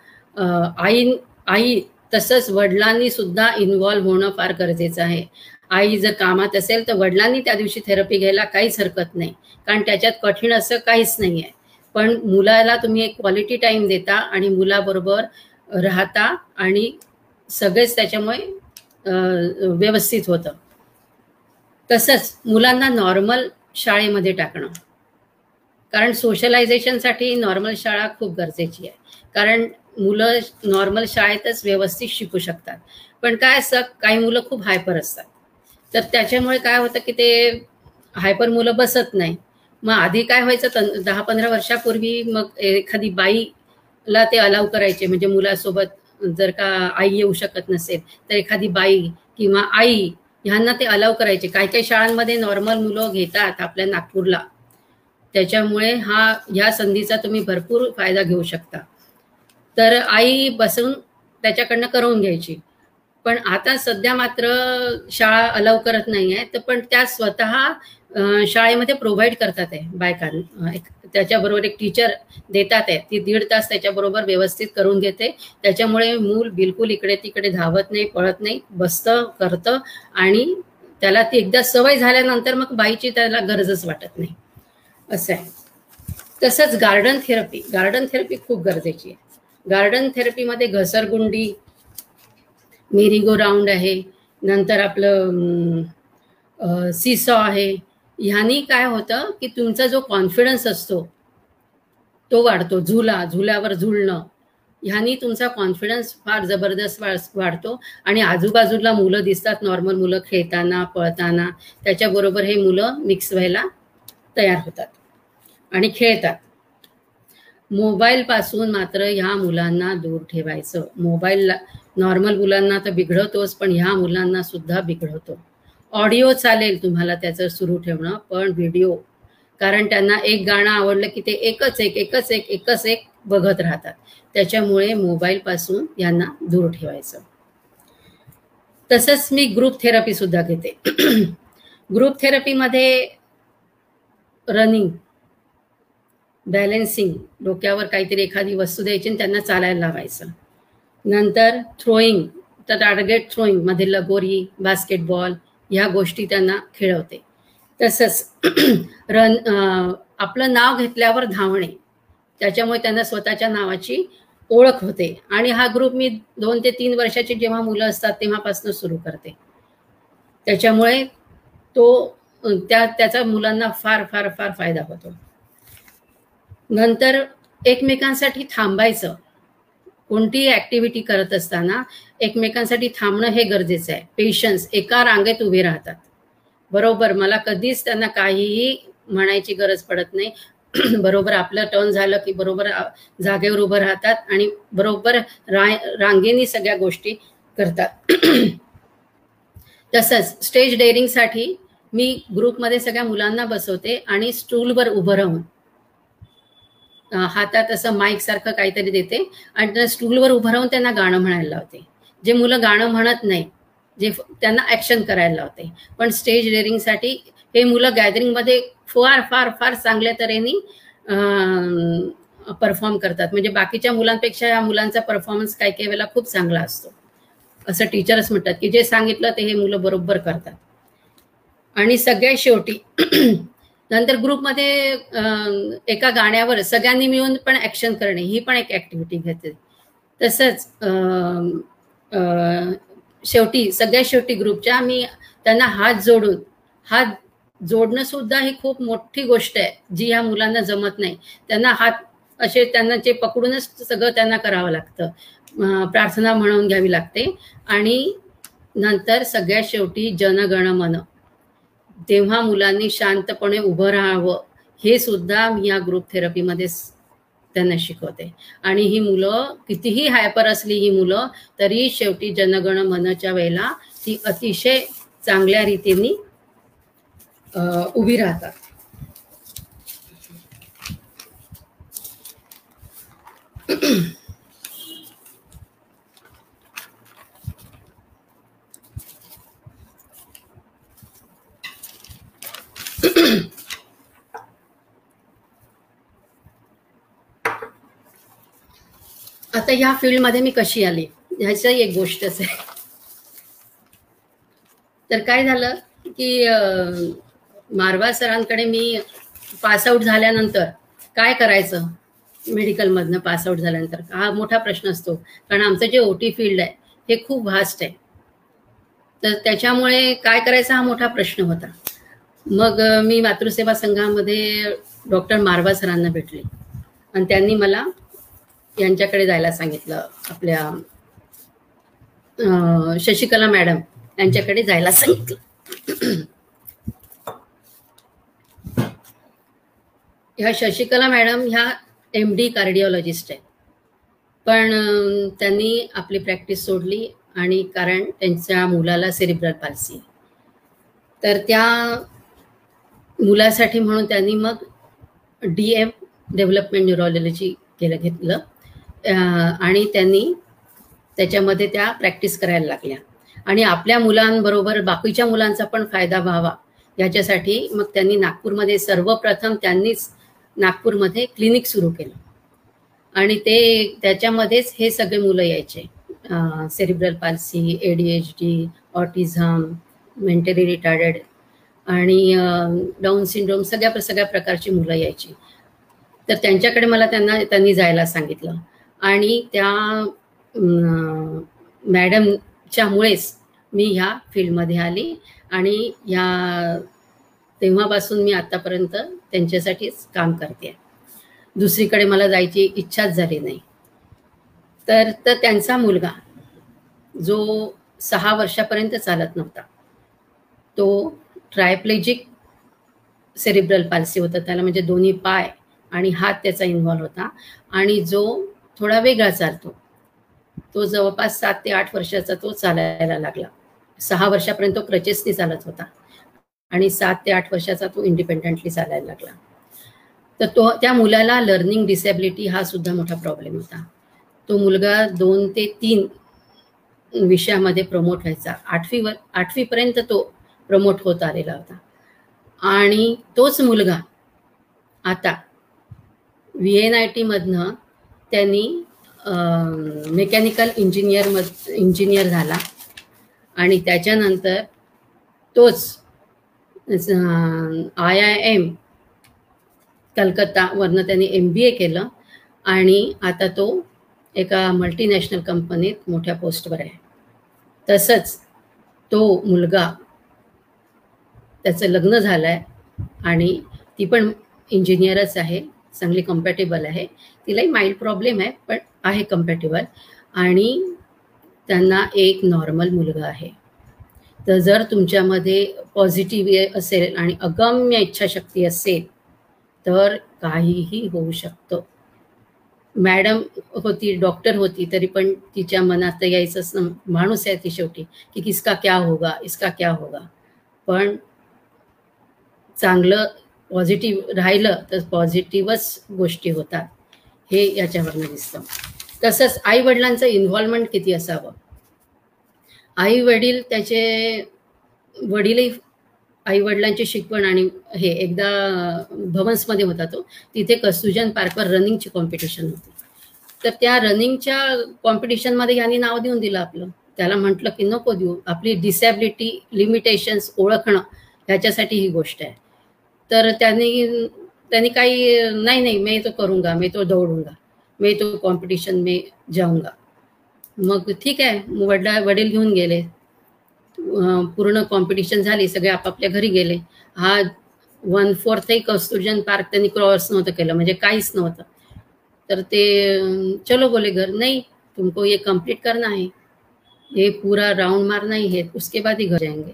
आई आई तसंच वडिलांनी सुद्धा इन्व्हॉल्व्ह होणं फार गरजेचं आहे. आई जर कामात असेल तर वडिलांनी त्या दिवशी थेरपी घ्यायला काहीच हरकत नाही. कारण त्याच्यात कठीण असं काहीच नाही आहे पण मुलाला तुम्ही एक क्वालिटी टाइम देता आणि मुलाबरोबर राहता आणि सगळेच त्याच्यामुळे व्यवस्थित होतं. तसंच मुलांना नॉर्मल शाळेमध्ये टाकणं. कारण सोशलायझेशनसाठी नॉर्मल शाळा खूप गरजेची आहे. कारण मुलं नॉर्मल शाळेतच व्यवस्थित शिकू शकतात. पण काय असं काही मुलं खूप हायपर असतात. तर त्याच्यामुळे काय होतं की ते हायपर मुलं बसत नाही. मग आधी काय व्हायचं दहा पंधरा वर्षापूर्वी मग एखादी बाई ला ते अलाव करायचे. म्हणजे मुलासोबत जर का आई येऊ शकत नसेल तर एखादी बाई किंवा आई ह्यांना ते अलाव करायचे. काही काही शाळांमध्ये नॉर्मल मुलं घेतात आपल्या नागपूरला. त्याच्यामुळे हा ह्या संधीचा तुम्ही भरपूर फायदा घेऊ शकता. तर आई बसून त्याच्याकडनं करून घ्यायची. पण आता सध्या मात्र शाळा अलाव करत नाही आहे तर पण त्या स्वतः शाळेमध्ये प्रोव्हाइड करतात आहे बायकां त्याच्याबरोबर एक टीचर देतात आहे. ती दीड तास त्याच्याबरोबर व्यवस्थित करून घेते. त्याच्यामुळे मूल बिलकुल इकडे तिकडे धावत नाही पळत नाही बसतं करतं आणि त्याला ती एकदा सवय झाल्यानंतर मग बाईची त्याला गरजच वाटत नाही. असं आहे. तसंच गार्डन थेरपी गार्डन थेरपी खूप गरजेची आहे. गार्डन थेरपीमध्ये घसरगुंडी मेरीगो राऊंड आहे. नंतर आपलं सीसॉ आहे. ह्यानी काय होतं की तुमचा जो कॉन्फिडन्स असतो तो वाढतो. झुला झुल्यावर झुलणं. ह्यानी तुमचा कॉन्फिडन्स फार जबरदस्त वाढतो. आणि आजूबाजूला मुलं दिसतात नॉर्मल मुलं खेळताना पळताना. त्याच्याबरोबर हे मुलं मिक्स व्हायला तयार होतात आणि खेळतात. मोबाईलपासून मात्र ह्या मुलांना दूर ठेवायचं. मोबाईल नॉर्मल मुलांना तर बिघडवतोच पण ह्या मुलांना सुद्धा बिघडवतो ऑडिओ चालेल तुम्हाला त्याचं सुरू ठेवणं पण व्हिडिओ. कारण त्यांना एक गाणं आवडलं की ते एकच एक एकच एक एकच एक बघत राहतात. त्याच्यामुळे मोबाईल पासून यांना दूर ठेवायचं. तसंच मी ग्रुप थेरपी सुद्धा घेते. ग्रुप थेरपीमध्ये रनिंग बॅलेन्सिंग डोक्यावर काहीतरी एखादी वस्तू द्यायची आणि त्यांना चालायला लावायचं. नंतर थ्रोईंग तर टार्गेट थ्रोईंगमध्ये लगोरी बास्केटबॉल ह्या गोष्टी त्यांना खेळवते. तसंच [clears throat] रन आपलं नाव घेतल्यावर धावणे. त्याच्यामुळे त्यांना स्वतःच्या नावाची ओळख होते. आणि हा ग्रुप मी दोन ते तीन वर्षाची जेव्हा मुलं असतात तेव्हापासून सुरू करते. त्याच्यामुळे तो त्या त्याचा मुलांना फार फार फार फायदा होतो. नंतर एकमेकांसाठी थांबायचं. कोणतीही ऍक्टिव्हिटी करत असताना एकमेकांसाठी थांबणं हे गरजेचं आहे. पेशन्स एका रांगेत उभे राहतात. बरोबर मला कधीच त्यांना काहीही म्हणायची गरज पडत नाही. [clears throat] बरोबर आपलं टर्न झालं की बरोबर जागेवर उभं राहतात आणि बरोबर रा रांगेनी सगळ्या गोष्टी करतात. [clears throat] तसंच स्टेज डेअरिंगसाठी मी ग्रुपमध्ये सगळ्या मुलांना बसवते आणि स्टूलवर उभं राहून हातात असं माईक सारखं काहीतरी देते आणि त्या स्टूलवर उभं राहून त्यांना गाणं म्हणायला लावते. जे मुलं गाणं म्हणत नाही जे त्यांना ऍक्शन करायला लावते. पण स्टेज डेअरिंगसाठी हे मुलं गॅदरिंगमध्ये फार फार फार चांगल्या तऱ्हेने परफॉर्म करतात. म्हणजे बाकीच्या मुलांपेक्षा या मुलांचा परफॉर्मन्स काही काही वेळेला खूप चांगला असतो. असं टीचर्स म्हणतात की जे सांगितलं ते हे मुलं बरोबर करतात. आणि सगळ्यात शेवटी नंतर ग्रुपमध्ये एका गाण्यावर सगळ्यांनी मिळून पण ऍक्शन करणे ही पण एक ऍक्टिव्हिटी घेते. तसंच शेवटी सगळ्या शेवटी ग्रुपच्या मी त्यांना हात जोडून हात जोडणं सुद्धा ही खूप मोठी गोष्ट आहे जी ह्या मुलांना जमत नाही. त्यांना हात असे त्यांना जे पकडूनच सगळं त्यांना करावं लागतं. प्रार्थना म्हणून घ्यावी लागते. आणि नंतर सगळ्यात शेवटी जनगण मन तेव्हा मुलांनी शांतपणे उभं राहावं. हे सुद्धा मी या ग्रुप थेरपीमध्ये त्यांना शिकवते. आणि ही मुलं कितीही हायपर असली ही मुलं तरी शेवटी जनगण मनच्या वेळेला ती अतिशय चांगल्या रीतीने उभी राहतात. आता या फील्डमध्ये मी कशी आली? ह्याची एक गोष्टच आहे. तर काय झालं की मारवा सरांकडे मी पासआउट झाल्यानंतर काय करायचं? मेडिकलमधनं पासआउट झाल्यानंतर. हा मोठा प्रश्न असतो. कारण आमचं जे ओ टी फील्ड आहे हे खूप व्हास्ट आहे. तर त्याच्यामुळे काय करायचा हा मोठा प्रश्न होता. मग मी मातृसेवा संघामध्ये डॉक्टर मारवा सरांना भेटले. आणि त्यांनी मला यांच्याकडे जायला सांगितलं. आपल्या शशिकला मॅडम यांच्याकडे जायला सांगितलं. ह्या शशिकला मॅडम ह्या एम डी कार्डिओलॉजिस्ट आहेत. पण त्यांनी आपली प्रॅक्टिस सोडली आणि कारण त्यांच्या मुलाला सेरिब्रल पाल्सी तर त्या मुलासाठी म्हणून त्यांनी मग डी एम डेव्हलपमेंट न्यूरोलॉजी केलं घेतलं. आणि त्यांनी त्याच्यामध्ये त्या प्रॅक्टिस करायला लागल्या. आणि आपल्या मुलांबरोबर बाकीच्या मुलांचा पण फायदा व्हावा याच्यासाठी मग त्यांनी नागपूरमध्ये सर्वप्रथम त्यांनीच नागपूरमध्ये क्लिनिक सुरू केलं. आणि ते त्याच्यामध्येच हे सगळे मुलं यायचे. Cerebral palsy A D H D autism mentally retired आणि डाऊन सिंड्रोम सगळ्या सगळ्या प्रकारची मुलं यायची. तर त्यांच्याकडे मला त्यांना त्यांनी जायला सांगितलं. आणि त्या मॅडमच्यामुळेच मी ह्या फील्डमध्ये आली आणि ह्या तेव्हापासून मी आतापर्यंत त्यांच्यासाठीच काम करते. दुसरीकडे मला जायची इच्छाच झाली नाही. तर तर त्यांचा मुलगा जो सहा वर्षापर्यंत चालत नव्हता तो ट्रायप्लेजिक सेरिब्रल पालसी होता. त्याला म्हणजे दोन्ही पाय आणि हात त्याचा इन्व्हॉल्व होता. आणि जो थोडा वेगळा चालतो. तो जवळपास सात ते आठ वर्षाचा तो चालायला लागला. सहा वर्षापर्यंत तो क्रचेसनी चालत होता आणि सात ते आठ वर्षाचा तो इंडिपेंडंटली चालायला लागला. तर तो त्या मुलाला लर्निंग डिसेबिलिटी हा सुद्धा मोठा प्रॉब्लेम होता. तो मुलगा दोन ते तीन विषयामध्ये प्रमोट व्हायचा. आठवीवर आठवीपर्यंत तो प्रमोट होत आलेला होता. आणि तोच मुलगा आता व्ही एन आय टीमधनं त्यांनी मेकॅनिकल इंजिनियर मध इंजिनियर झाला. आणि त्याच्यानंतर तोच आय आय एम कलकत्तावरनं त्यांनी एम बी ए केलं. आणि आता तो एका मल्टीनॅशनल कंपनीत मोठ्या पोस्टवर आहे. तसंच तो मुलगा त्याचं लग्न झालं आहे आणि ती पण इंजिनियरच आहे. चांगली कम्पॅटेबल आहे. तिलाही माइल्ड प्रॉब्लेम आहे पण आहे कम्पॅटेबल आणि त्यांना एक नॉर्मल मुलगा आहे. तर जर तुमच्यामध्ये पॉझिटिव्ह असेल आणि अगम्य इच्छाशक्ती असेल तर काहीही होऊ शकतं. मॅडम होती डॉक्टर होती तरी पण तिच्या मनात यायचंच माणूस आहे ती शेवटी की किसका क्या होगा इसका क्या होगा. पण चांगलं पॉझिटिव्ह राहिलं तर पॉझिटिव्हच गोष्टी होतात. हे याच्यावरनं दिसतं. तसंच आई वडिलांचं इन्व्हॉल्वमेंट किती असावं? आई वडील त्याचे वडीलही आई वडिलांची शिकवण आणि हे एकदा भवन्समध्ये होता तो तिथे कस्तुजन पार्कवर रनिंगची कॉम्पिटिशन होती. तर त्या रनिंगच्या कॉम्पिटिशनमध्ये यांनी नाव देऊन दिलं आपलं. त्याला म्हटलं की नको देऊ आपली डिसॅबिलिटी लिमिटेशन्स ओळखणं ह्याच्यासाठी ही गोष्ट आहे. तर त्यांनी त्यांनी काही नाही नाही मैं तो करूंगा मैं तो दौडूंगा मैं तो कॉम्पिटिशन में जाऊंगा मग ठीक आहे वडला वडील घेऊन गेले. पूर्ण कॉम्पिटिशन झाली सगळे आपापल्या घरी गेले. हा वन फोर्थही कस्तुर्जन पार्क त्यांनी क्रॉस नव्हतं केलं म्हणजे काहीच नव्हतं. तर ते चलो बोले घर नाही तुमको ये कंप्लीट करना है. ये पूरा राउंड मारना ही है उसके बाद ही घर जाएंगे.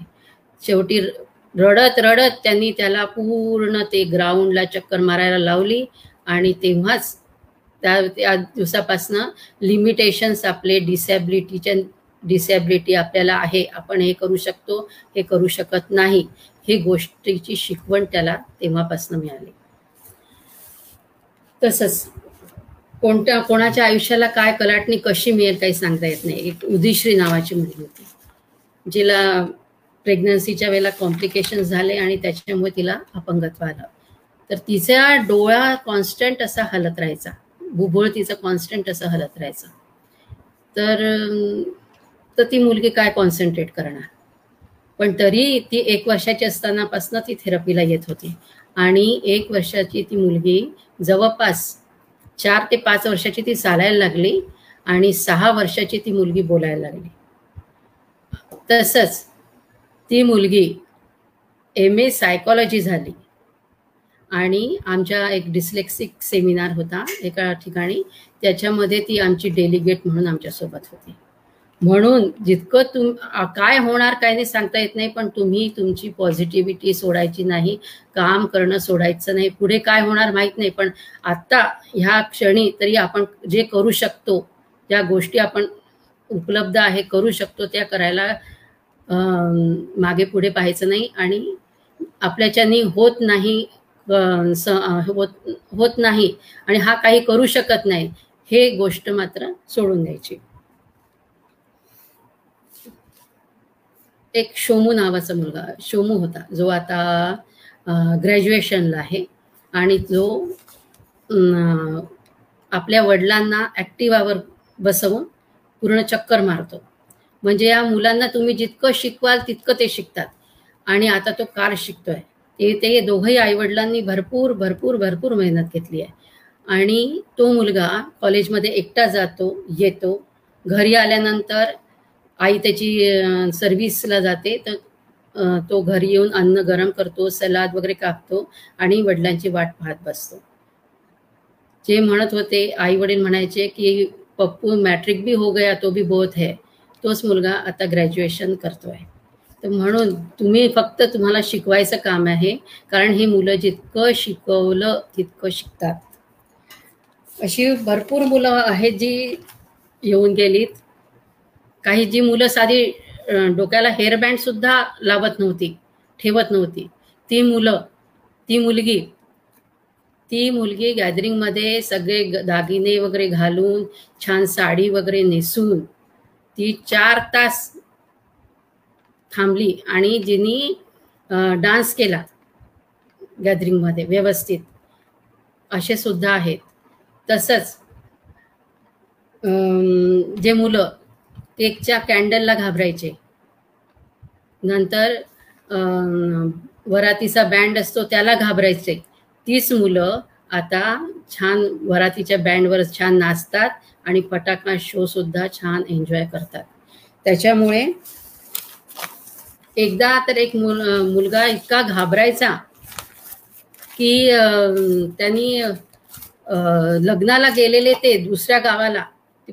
शेवटी रडत रडत त्यांनी त्याला पूर्ण ते ग्राउंडला चक्कर मारायला लावली आणि तेव्हाच त्या त्या दिवसापासनं लिमिटेशन्स आपले डिसॅबिलिटीच्या डिसॅबिलिटी आपल्याला आहे आपण हे करू शकतो हे करू शकत नाही हे गोष्टीची शिकवण त्याला तेव्हापासनं मिळाली. तसंच कोणत्या कोणाच्या आयुष्याला काय कलाटणी कशी मिळेल काही सांगता येत नाही. एक उदिश्री नावाची मुलगी होती जिला प्रेग्नन्सीच्या वेळेला कॉम्प्लिकेशन झाले आणि त्याच्यामुळे तिला अपंगत्व आलं. तर तिचा डोळा कॉन्स्टंट असा हलत राहायचा. भूगोळ तिचं कॉन्स्टंट असं हलत राहायचं. तर तर ती मुलगी काय कॉन्सन्ट्रेट करणार? पण तरी ती एक वर्षाची असतानापासून ती थेरपीला येत होती. आणि एक वर्षाची ती मुलगी जवळपास चार ते पाच वर्षाची ती चालायला लागली आणि सहा वर्षाची ती मुलगी बोलायला लागली. तसंच ती मुलगी एम ए सायकॉलॉजी झाली. आणि आमच्या एक डिस्लेक्सिक सेमिनार होता एका ठिकाणी. त्याच्यामध्ये ती आमची डेलिगेट म्हणून आमच्यासोबत होती. म्हणून जितकं तुम काय होणार काय नाही सांगता येत नाही पण तुम्ही तुमची पॉझिटिव्हिटी सोडायची नाही काम करणं सोडायचं नाही. पुढे काय होणार माहीत नाही पण आत्ता ह्या क्षणी तरी आपण जे करू शकतो ज्या गोष्टी आपण उपलब्ध आहे करू शकतो त्या करायला मागे पुढे पाहायचं नाही आणि आपल्याच्यानी होत नाही होत होत नाही आणि हा काही करू शकत नाही हे गोष्ट मात्र सोडून द्यायची. एक शोमू नावाचा मुलगा शोमू होता जो आता ग्रॅज्युएशनला आहे आणि जो आपल्या वडिलांना ॲक्टिवावर बसवून पूर्ण चक्कर मारतो. म्हणजे या मुलांना तुम्ही जितकं शिकवाल तितकं ते शिकतात. आणि आता तो कार शिकतोय. ते ते दोघंही आईवडिलांनी भरपूर भरपूर भरपूर मेहनत घेतली आहे. आणि तो मुलगा कॉलेजमध्ये एकटा जातो येतो. घरी आल्यानंतर आई त्याची सर्व्हिसला जाते. तर तो घरी येऊन अन्न गरम करतो सलाद वगैरे कापतो आणि वडिलांची वाट पाहत बसतो. जे म्हणत होते आई वडील म्हणायचे की पप्पू मॅट्रिक भी हो गया तो भी बहुत है. तोच मुलगा आता ग्रॅज्युएशन करतोय. तर म्हणून तुम्ही फक्त तुम्हाला शिकवायचं काम आहे कारण ही मुलं जितकं शिकवलं तितकं शिकतात. अशी भरपूर मुलं आहेत जी येऊन गेलीत. काही जी मुलं साधी डोक्याला हेअरबँड सुद्धा लावत नव्हती ठेवत नव्हती. ती मुलं ती मुलगी ती मुलगी गॅदरिंगमध्ये सगळे दागिने वगैरे घालून छान साडी वगैरे नेसून ती चार तास थांबली आणि जिनी डान्स केला गॅदरिंगमध्ये व्यवस्थित. असे सुद्धा आहेत. तसंच जे मुलं केकच्या कॅन्डलला घाबरायचे. नंतर वरातीचा बँड असतो त्याला घाबरायचे. तीच मुलं आता छान वरातीच्या बँडवर छान नाचतात. आणि फटाका शो सुद्धा छान एन्जॉय करतात. त्याच्यामुळे एकदा तर एक मुल मुलगा इतका घाबरायचा की त्यांनी लग्नाला गेलेले ते दुसऱ्या गावाला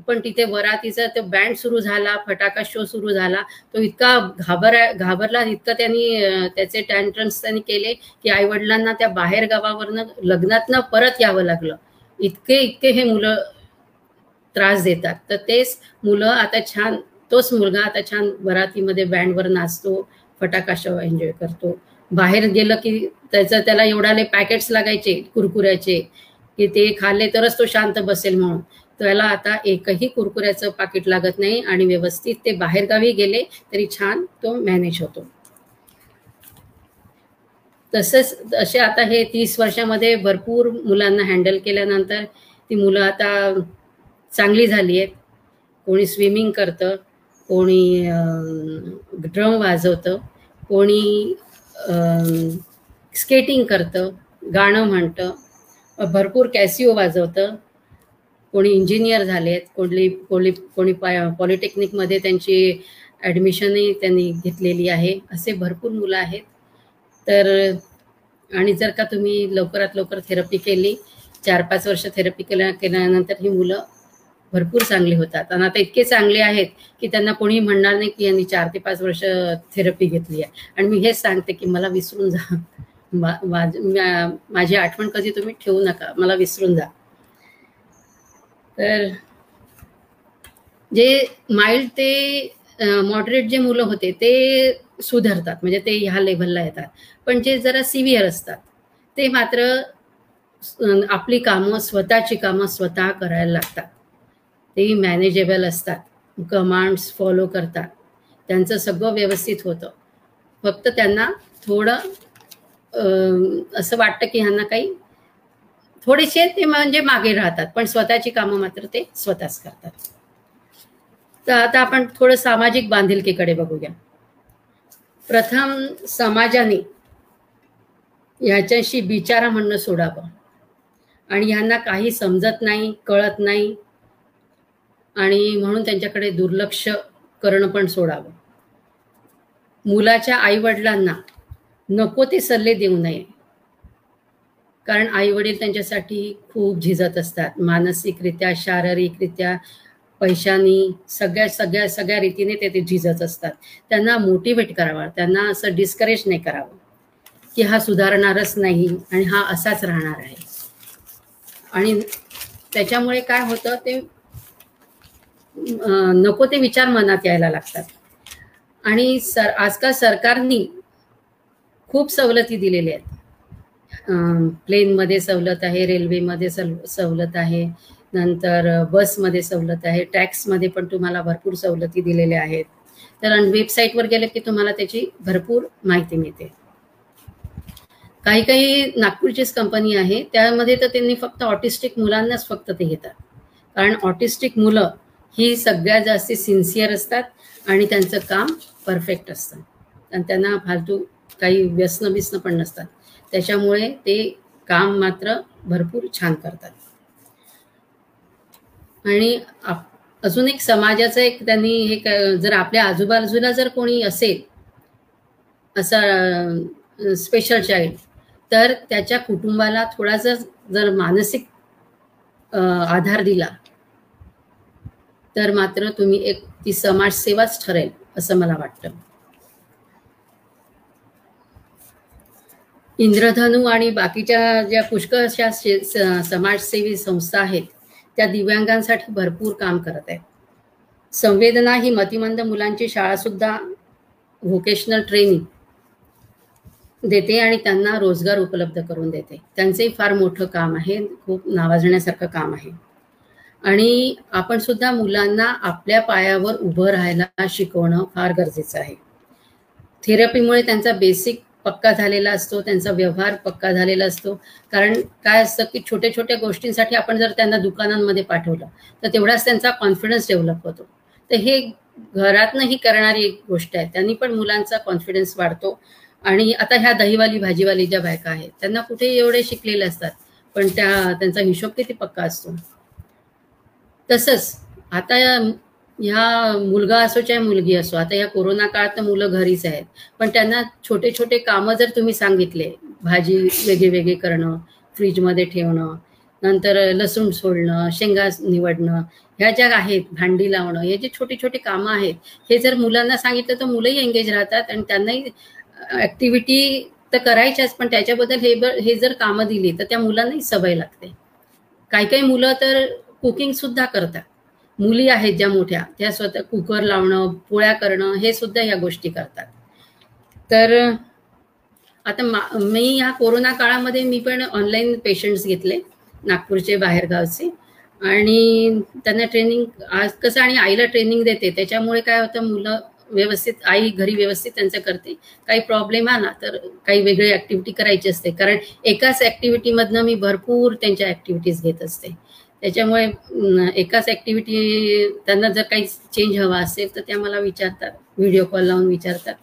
पण तिथे वरातीचा तो बँड सुरू झाला फटाका शो सुरू झाला तो इतका घाबरा घाबरला इतकं त्यांनी त्याचे टँट्रम्स त्यांनी केले की आई वडिलांना त्या बाहेर गावावरनं लग्नातनं परत यावं लागलं. इतके इतके हे मुलं त्रास देतात. तर तेच मुलं आता छान तोच मुलगा आता छान वरातीमध्ये बँडवर नाचतो फटाका शो एन्जॉय करतो. बाहेर गेलं की त्याचं त्याला एवढाले पॅकेट्स लागायचे कुरकुऱ्याचे की ते खाल्ले तरच तो शांत बसेल म्हणून. त्याला आता एकही कुरकुऱ्याचं पाकिट लागत नाही आणि व्यवस्थित ते बाहेरगावी गेले तरी छान तो मॅनेज होतो. तसंच असे आता हे तीस वर्षामध्ये भरपूर मुलांना हँडल केल्यानंतर ती मुलं आता चांगली झाली आहेत कोणी स्विमिंग करतं कोणी ड्रम वाजवतं कोणी स्केटिंग करतं गाणं म्हणतं भरपूर कॅसिओ वाजवतं. कोणी इंजिनियर झालेत कोणी कोणी कोणी पॉलिटेक्निकमध्ये त्यांची ॲडमिशनही त्यांनी घेतलेली आहे असे भरपूर मुलं आहेत. तर आणि जर का तुम्ही लवकरात लवकर थेरपी केली चार पाच वर्ष थेरपी केल्या केल्यानंतर ही मुलं भरपूर चांगले होतात. आणि आता इतके चांगले आहेत की त्यांना कोणी म्हणणार नाही की यांनी चार ते पाच वर्ष थेरपी घेतली आहे. आणि मी हेच सांगते की मला विसरून जा. माझी आठवण कधी तुम्ही ठेवू नका. मला विसरून जा. तर जे माइल्ड ते मॉडरेट जे मुलं होते ते सुधारतात. म्हणजे ते ह्या लेव्हलला येतात. पण जे जरा सिव्हिअर असतात ते मात्र आपली कामं स्वतःची कामं स्वतः करायला लागतात. ते मॅनेजेबल असतात. कमांड्स फॉलो करतात. त्यांचं सगळं व्यवस्थित होतं. फक्त त्यांना थोडं असं वाटतं की ह्यांना काही थोडेसे ते म्हणजे मागे राहतात. पण स्वतःची कामं मात्र ते स्वतःच करतात. तर आता आपण थोडं सामाजिक बांधिलकीकडे बघूया. प्रथम समाजाने ह्याच्याशी बिचारा म्हणणं सोडावं. आणि ह्यांना काही समजत नाही कळत नाही. आणि म्हणून त्यांच्याकडे दुर्लक्ष करणं पण सोडावं. मुलाच्या आईवडिलांना नको ते सल्ले देऊ नये. कारण आईवडील त्यांच्यासाठी खूप झिजत असतात. मानसिकरित्या शारीरिकरित्या पैशानी सगळ्या सगळ्या सगळ्या रीतीने ते ते झिजत असतात. त्यांना मोटिवेट करावं. त्यांना असं डिस्करेज नाही करावं की हा सुधारणारच नाही आणि हा असाच राहणार आहे. आणि त्याच्यामुळे काय होतं ते नको ते विचार मनात यायला लागतात. आणि सर आजकाल सरकारनी खूप सवलती दिलेल्या आहेत. प्लेनमध्ये सवलत आहे रेल्वेमध्ये सवलत आहे नंतर बसमध्ये सवलत आहे टॅक्समध्ये पण तुम्हाला भरपूर सवलती दिलेल्या आहेत. तर वेबसाईटवर गेले की तुम्हाला त्याची भरपूर माहिती मिळते. काही काही नागपूरचीच कंपनी आहे त्यामध्ये तर त्यांनी फक्त ऑटिस्टिक मुलांनाच फक्त ते घेतात. कारण ऑटिस्टिक मुलं ही सगळ्यात जास्त सिन्सिअर असतात आणि त्यांचं काम परफेक्ट असतं. आणि त्यांना फालतू काही व्यसन बिसन पण नसतात. त्याच्यामुळे ते काम मात्र भरपूर छान करतात. आणि अजून एक समाजाचं एक त्यांनी हे जर आपल्या आजूबाजूला जर कोणी असेल असा स्पेशल चाइल्ड तर त्याच्या कुटुंबाला थोडासा जर मानसिक आधार दिला तर मात्र तुम्ही एक ती समाजसेवाच ठरेल असं मला वाटतं. इंद्रधनू आणि बाकीच्या ज्या पुष्कळशा समाजसेवी संस्था आहेत त्या दिव्यांगांसाठी भरपूर काम करत आहेत. संवेदना ही मतिमंद मुलांची शाळा सुद्धा व्होकेशनल ट्रेनिंग देते आणि त्यांना रोजगार उपलब्ध करून देते. त्यांचंही फार मोठं काम आहे खूप नावाजण्यासारखं काम आहे. आणि आपण सुद्धा मुलांना आपल्या पायावर उभं राहायला शिकवणं फार गरजेचं आहे. थेरपीमुळे त्यांचा बेसिक पक्का झालेला असतो त्यांचा व्यवहार पक्का झालेला असतो. कारण काय असतं की छोट्या छोट्या गोष्टींसाठी आपण जर त्यांना दुकानांमध्ये पाठवलं तर तेवढाच त्यांचा कॉन्फिडन्स डेव्हलप होतो. तर हे घरातनंही करणारी एक गोष्ट आहे. त्यांनी पण मुलांचा कॉन्फिडन्स वाढतो. आणि आता ह्या दहीवाली भाजीवाली ज्या बायका आहेत त्यांना कुठे एवढे शिकलेले असतात पण त्या त्यांचा हिशोब किती पक्का असतो? तसंच आता ह्या मुलगा असो चाहे मुलगी असो आता या कोरोना काळात तर मुलं घरीच आहेत. पण त्यांना छोटे छोटे कामं जर तुम्ही सांगितले भाजी वेगळे वेगळे करणं फ्रीजमध्ये ठेवणं नंतर लसूण सोडणं शेंगा निवडणं ह्या ज्या आहेत भांडी लावणं हे जे छोटे छोटे कामं आहेत हे जर मुलांना सांगितलं तर मुलंही एंगेज राहतात आणि त्यांनाही ऍक्टिव्हिटी तर करायच्याच पण त्याच्याबद्दल हे हे जर कामं दिली तर त्या मुलांनाही सवय लागते. काही काही मुलं तर कुकिंग सुद्धा करतात. मुली आहेत ज्या मोठ्या त्या स्वतः कुकर लावणं पोळ्या करणं हे सुद्धा या गोष्टी करतात. तर आता मी ह्या कोरोना काळामध्ये मी पण ऑनलाईन पेशंट्स घेतले नागपूरचे बाहेरगावचे. आणि त्यांना ट्रेनिंग आज कसं आणि आईला ट्रेनिंग देते त्याच्यामुळे काय होतं मुलं व्यवस्थित आई घरी व्यवस्थित त्यांचं करते. काही प्रॉब्लेम आला तर काही वेगळी ऍक्टिव्हिटी करायची असते. कारण एकाच ऍक्टिव्हिटीमधनं मी भरपूर त्यांच्या ऍक्टिव्हिटीज घेत असते. त्याच्यामुळे एकाच ॲक्टिव्हिटी त्यांना जर काही चेंज हवा असेल तर त्या मला विचारतात. व्हिडिओ कॉल लावून विचारतात.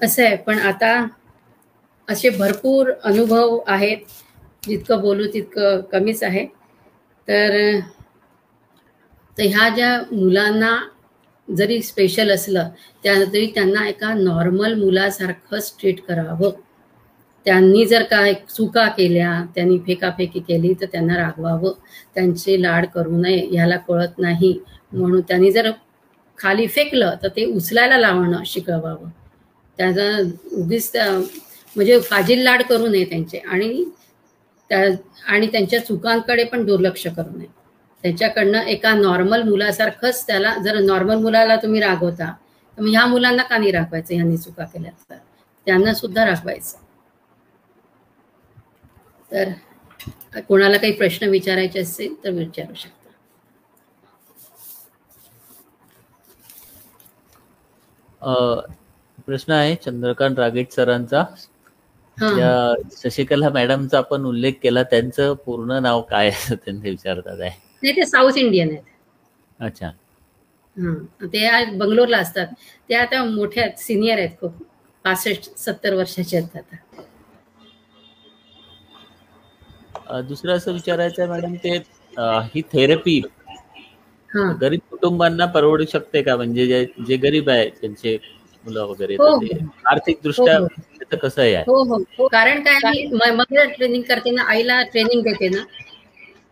असं आहे. पण आता असे भरपूर अनुभव आहेत. जितकं बोलू तितकं कमीच आहे. तर तर ह्या ज्या मुलांना जरी स्पेशल असलं त्या तरी त्यांना एका नॉर्मल मुलासारखंच ट्रीट करावं. त्यांनी जर काय चुका केल्या त्यांनी फेकाफेकी केली तर त्यांना रागवावं. त्यांचे लाड करू नये ह्याला कळत नाही. म्हणून त्यांनी जर खाली फेकलं तर ते उचलायला लावणं शिकवावं. त्याचा उगीच त्या- म्हणजे फाजील लाड करू नये त्यांचे आणि त्या आणि त्यांच्या चुकांकडे पण दुर्लक्ष करू नये. त्याच्याकडनं एका नॉर्मल मुलासारखंच त्याला जर नॉर्मल मुलाला तुम्ही रागवता तर मग ह्या मुलांना का नाही रागवायचं? ह्यांनी चुका केल्या तर. त्यांना सुद्धा रागवायचं. तर कोणाला काही प्रश्न विचारायचे असतील तर विचारू शकता. प्रश्न आहे चंद्रकांत रागेट सरांचा. शशिकला मॅडमचा आपण उल्लेख केला त्यांचं पूर्ण नाव काय असं त्यांनी विचारतात आहे. नाही ते साऊथ इंडियन आहेत. अच्छा. ते आज बंगलोरला असतात. ते आता मोठे आहेत सिनियर आहेत खूप. पासष्ट सत्तर वर्षाचे आहेत आता अ, दुसरं असं विचारायचं मॅडम ते ही थेरपी हा. गरीब कुटुंबांना परवडू शकते का? म्हणजे जे जे गरीब आहे त्यांचे मुलं वगैरे हो, ते आर्थिक दृष्ट्या हो, हो. कसं आहे? हो हो. हो कारण काय मी ट्रेनिंग करते ना आईला ट्रेनिंग देते ना.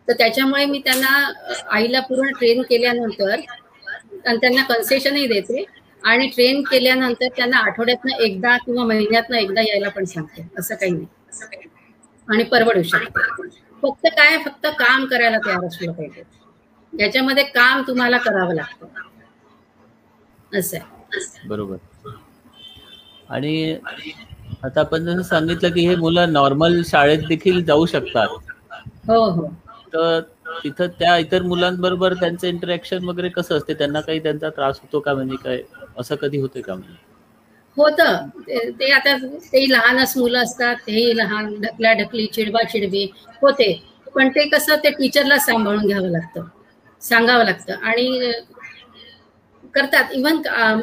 तर त्याच्यामुळे मी त्यांना आईला पूर्ण ट्रेन केल्यानंतर आणि त्यांना कन्सेशनही देते. आणि ट्रेन केल्यानंतर त्यांना आठवड्यातनं एकदा किंवा महिन्यातनं एकदा यायला पण सांगते. असं काही नाही. आणि परवडू शकते. फक्त काय फक्त काम करायला तयार असलं पाहिजे. याच्यामध्ये काम तुम्हाला करावं लागतं. असं आहे. बरोबर. आणि आता आपण जसं सांगितलं की हे मुलं नॉर्मल शाळेत देखील जाऊ शकतात. हो हो. तर तिथं त्या इतर मुलांबरोबर त्यांचं इंटरॅक्शन वगैरे कसं असते? त्यांना काही त्यांचा त्रास होतो का म्हणजे काय? असं कधी होते का म्हणजे? होतं. ते- आता ते लहानच मुलं असतात तेही लहान ढकला ढकली चिडबा चिडबी होते. पण ते कसं ते टीचरला सांभाळून घ्यावं लागतं. सांगावं लागतं. आणि करतात. इव्हन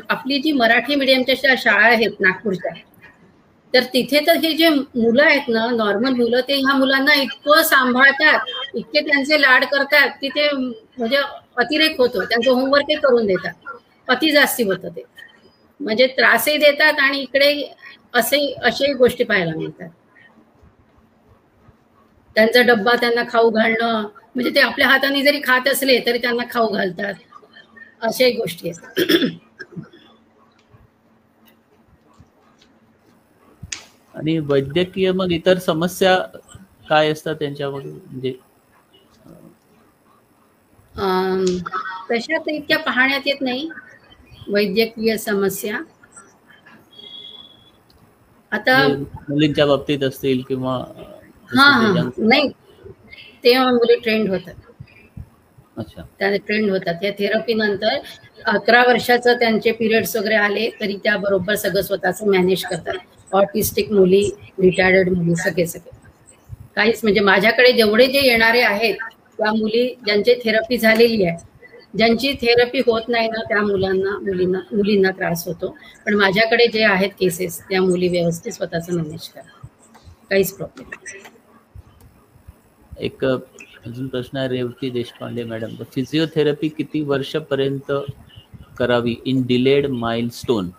आपली जी मराठी मीडियमच्या ज्या शाळा आहेत नागपूरच्या तर तिथे तर हे जे मुलं आहेत ना नॉर्मल मुलं ते ह्या मुलांना इतकं सांभाळतात इतके त्यांचे लाड करतात की ते म्हणजे अतिरेक होतो. त्यांचं होमवर्कही करून देतात. अति जास्ती होतं ते. म्हणजे त्रासही देतात आणि इकडे असे असे गोष्टी पाहायला मिळतात. त्यांचा डब्बा त्यांना खाऊ घालणं म्हणजे ते आपल्या हाताने जरी खात असले तरी त्यांना खाऊ घालतात. अशा गोष्टी आहेत. आणि वैद्यकीय मग इतर समस्या काय असतात त्यांच्यामध्ये? म्हणजे तशा तर इतक्या पाहण्यात येत नाही. वैद्यकीय समस्या. आता म्हणजे मुलींच्या बाबतीत असतील किंवा हा हा नाही. तेव्हा मुली ट्रेंड होतात. अच्छा. त्या ट्रेंड होतात. या थेरपी नंतर अकरा वर्षाचं त्यांचे पिरियड्स वगैरे आले तरी त्या बरोबर सगळं स्वतःचं मॅनेज करतात. ऑटिस्टिक मुली रिटायर्ड मुली सगळे सगळे. काहीच म्हणजे माझ्याकडे जेवढे जे येणारे आहेत त्या मुली ज्यांची थेरपी झालेली आहे ज्यांची थेरपी होत नाही ना त्या मुलांना मुलींना मुलींना त्रास होतो. पण माझ्याकडे जे आहेत केसेस त्या मुली व्यवस्थित स्वतःचं मॅनेज करतात काहीच प्रॉब्लेम एक अजून प्रश्न आहे रेवती देशपांडे मॅडम. फिजिओथेरपी किती वर्षपर्यंत करावी? इन डिलेड माइलस्टोन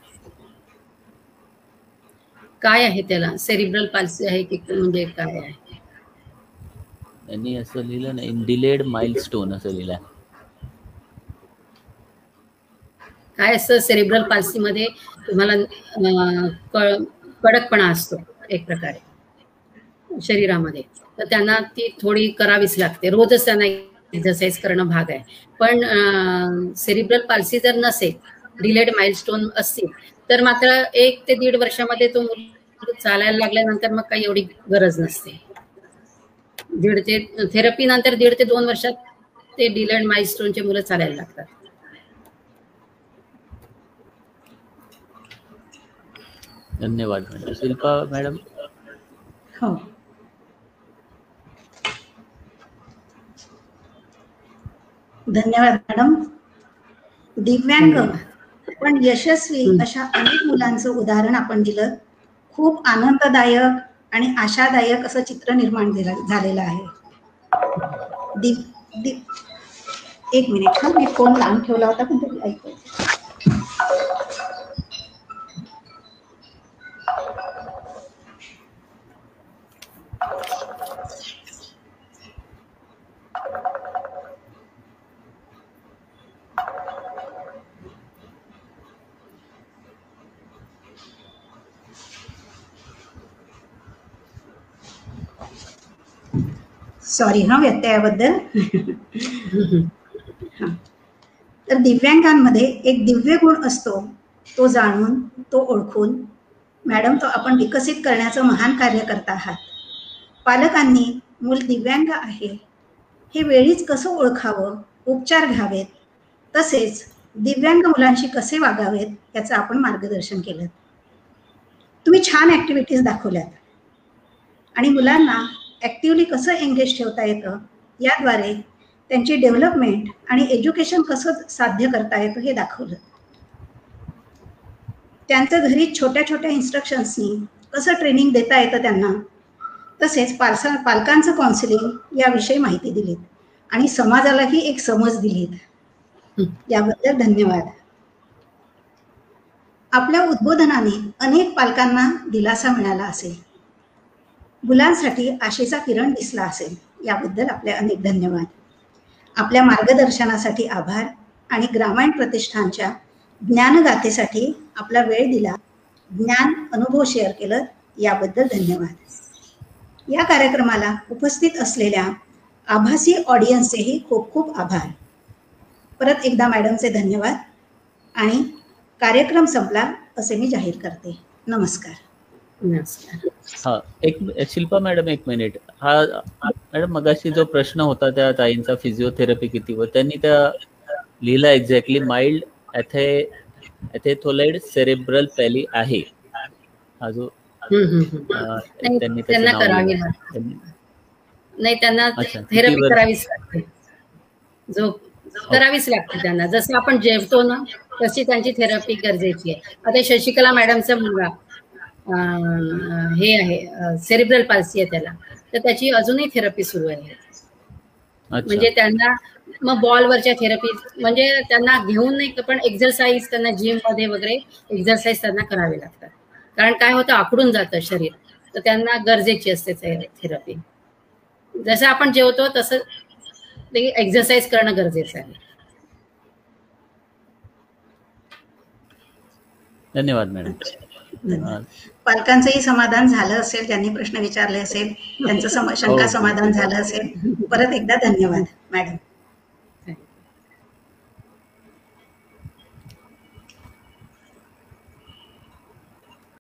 काय आहे त्याला? सेरिब्रल पाल्सी आहे की म्हणजे काय आहे? यांनी असं लिहिलं ना इन डिलेड माइलस्टोन असं लिहिलं आहे. काय असतं सेरिब्रल पाल्सीमध्ये तुम्हाला कडकपणा असतो एक प्रकारे. शरीरामध्ये. तर त्यांना ती थोडी करावीच लागते. रोजच त्यांना एक्झरसाईज करणं भाग आहे. पण सेरिब्रल पाल्सी जर नसेल डिलेड माइलस्टोन असतील तर मात्र एक ते दीड वर्षामध्ये तो मुल चालायला लागल्यानंतर मग काही एवढी गरज नसते. दीड ते थेरपी नंतर दीड ते दोन वर्षात ते डिलेड माइलस्टोनचे मुलं चालायला लागतात. धन्यवाद मॅडम. शिल्पा मॅडम? हो. धन्यवाद मॅडम. दिव्यांग पण यशस्वी. अशा अनेक मुलांचं उदाहरण आपण दिलं. खूप आनंददायक आणि आशादायक असं चित्र निर्माण झालं- झालेलं आहे. दिव दिव एक मिनिट हा मी फोन लांब ठेवला होता पण तरी ऐकू सॉरी हा व्यत्ययाबद्दल. तर दिव्यांगांमध्ये एक दिव्य गुण असतो तो जाणून तो ओळखून मॅडम तो आपण विकसित करण्याचं महान कार्य करता आहात. पालकांनी मूल दिव्यांग आहे. हे वेळीच कसं ओळखावं? उपचार घ्यावेत. तसेच दिव्यांग मुलांशी कसे वागावेत? याचं आपण मार्गदर्शन केलं. तुम्ही छान ॲक्टिव्हिटीज दाखवल्यात. आणि मुलांना ॲक्टिवली कसं एंगेज ठेवता येतं? याद्वारे त्यांची डेव्हलपमेंट आणि एज्युकेशन कसं साध्य करता येतं हे दाखवलं. त्यांचं घरी छोट्या छोट्या इन्स्ट्रक्शन्सनी कसं ट्रेनिंग देता येतं त्यांना? तसेच पालसा पालकांचं काउन्सिलिंग याविषयी माहिती दिलीत. आणि समाजालाही एक समज दिलीत. याबद्दल धन्यवाद. आपल्या उद्बोधनाने अनेक पालकांना दिलासा मिळाला असेल. मुलांसाठी आशेचा किरण दिसला असेल याबद्दल आपले अनेक धन्यवाद. आपल्या मार्गदर्शनासाठी आभार आणि ग्रामायण प्रतिष्ठानच्या ज्ञानगाथेसाठी आपला वेळ दिला. ज्ञान अनुभव शेअर केलं याबद्दल धन्यवाद. या कार्यक्रमाला उपस्थित असलेल्या आभासी ऑडियन्सचेही खूप खूप आभार. परत एकदा मॅडमचे धन्यवाद आणि कार्यक्रम संपला असे मी जाहीर करते. नमस्कार. नमस्कार. हा एक शिल्पा मॅडम एक मिनिट. हा मॅडम मगाशी जो प्रश्न होता त्या ताईंचा फिजिओथेरपी किती व त्यांनी त्या लिहिला एक्झॅक्टली माइल्ड ॲथे ॲथेथोलाइड सेरेब्रल पॅली आहे. हा जो त्यांनी त्यांना करावी नाही त्यांना थेरपी? करावीच लागते. जो करावीच लागते त्यांना. जसं आपण जेवतो ना तशी त्यांची थेरपी गरजेची आहे. आता शशिकला मॅडमचा मुलगा हे आहे सेरिब्रल पाल्सी आहे त्याला. तर त्याची अजूनही थेरपी सुरू आहे. म्हणजे त्यांना मग बॉलवरच्या थेरपी म्हणजे त्यांना घेऊन नाही पण एक्झरसाईज त्यांना जिममध्ये वगैरे एक्झरसाईज त्यांना करावे लागतात. कारण काय होतं आखडून जातं शरीर. तर त्यांना गरजेची असते थेरपी जसं आपण जेवतो तसं ते एक्झरसाईज करणं गरजेचं आहे. धन्यवाद मॅडम. धन्यवाद. पालकांचंही समाधान झालं असेल ज्यांनी प्रश्न विचारले असेल त्यांचं सम शंका हो. समाधान झालं असेल. परत एकदा धन्यवाद मॅडम.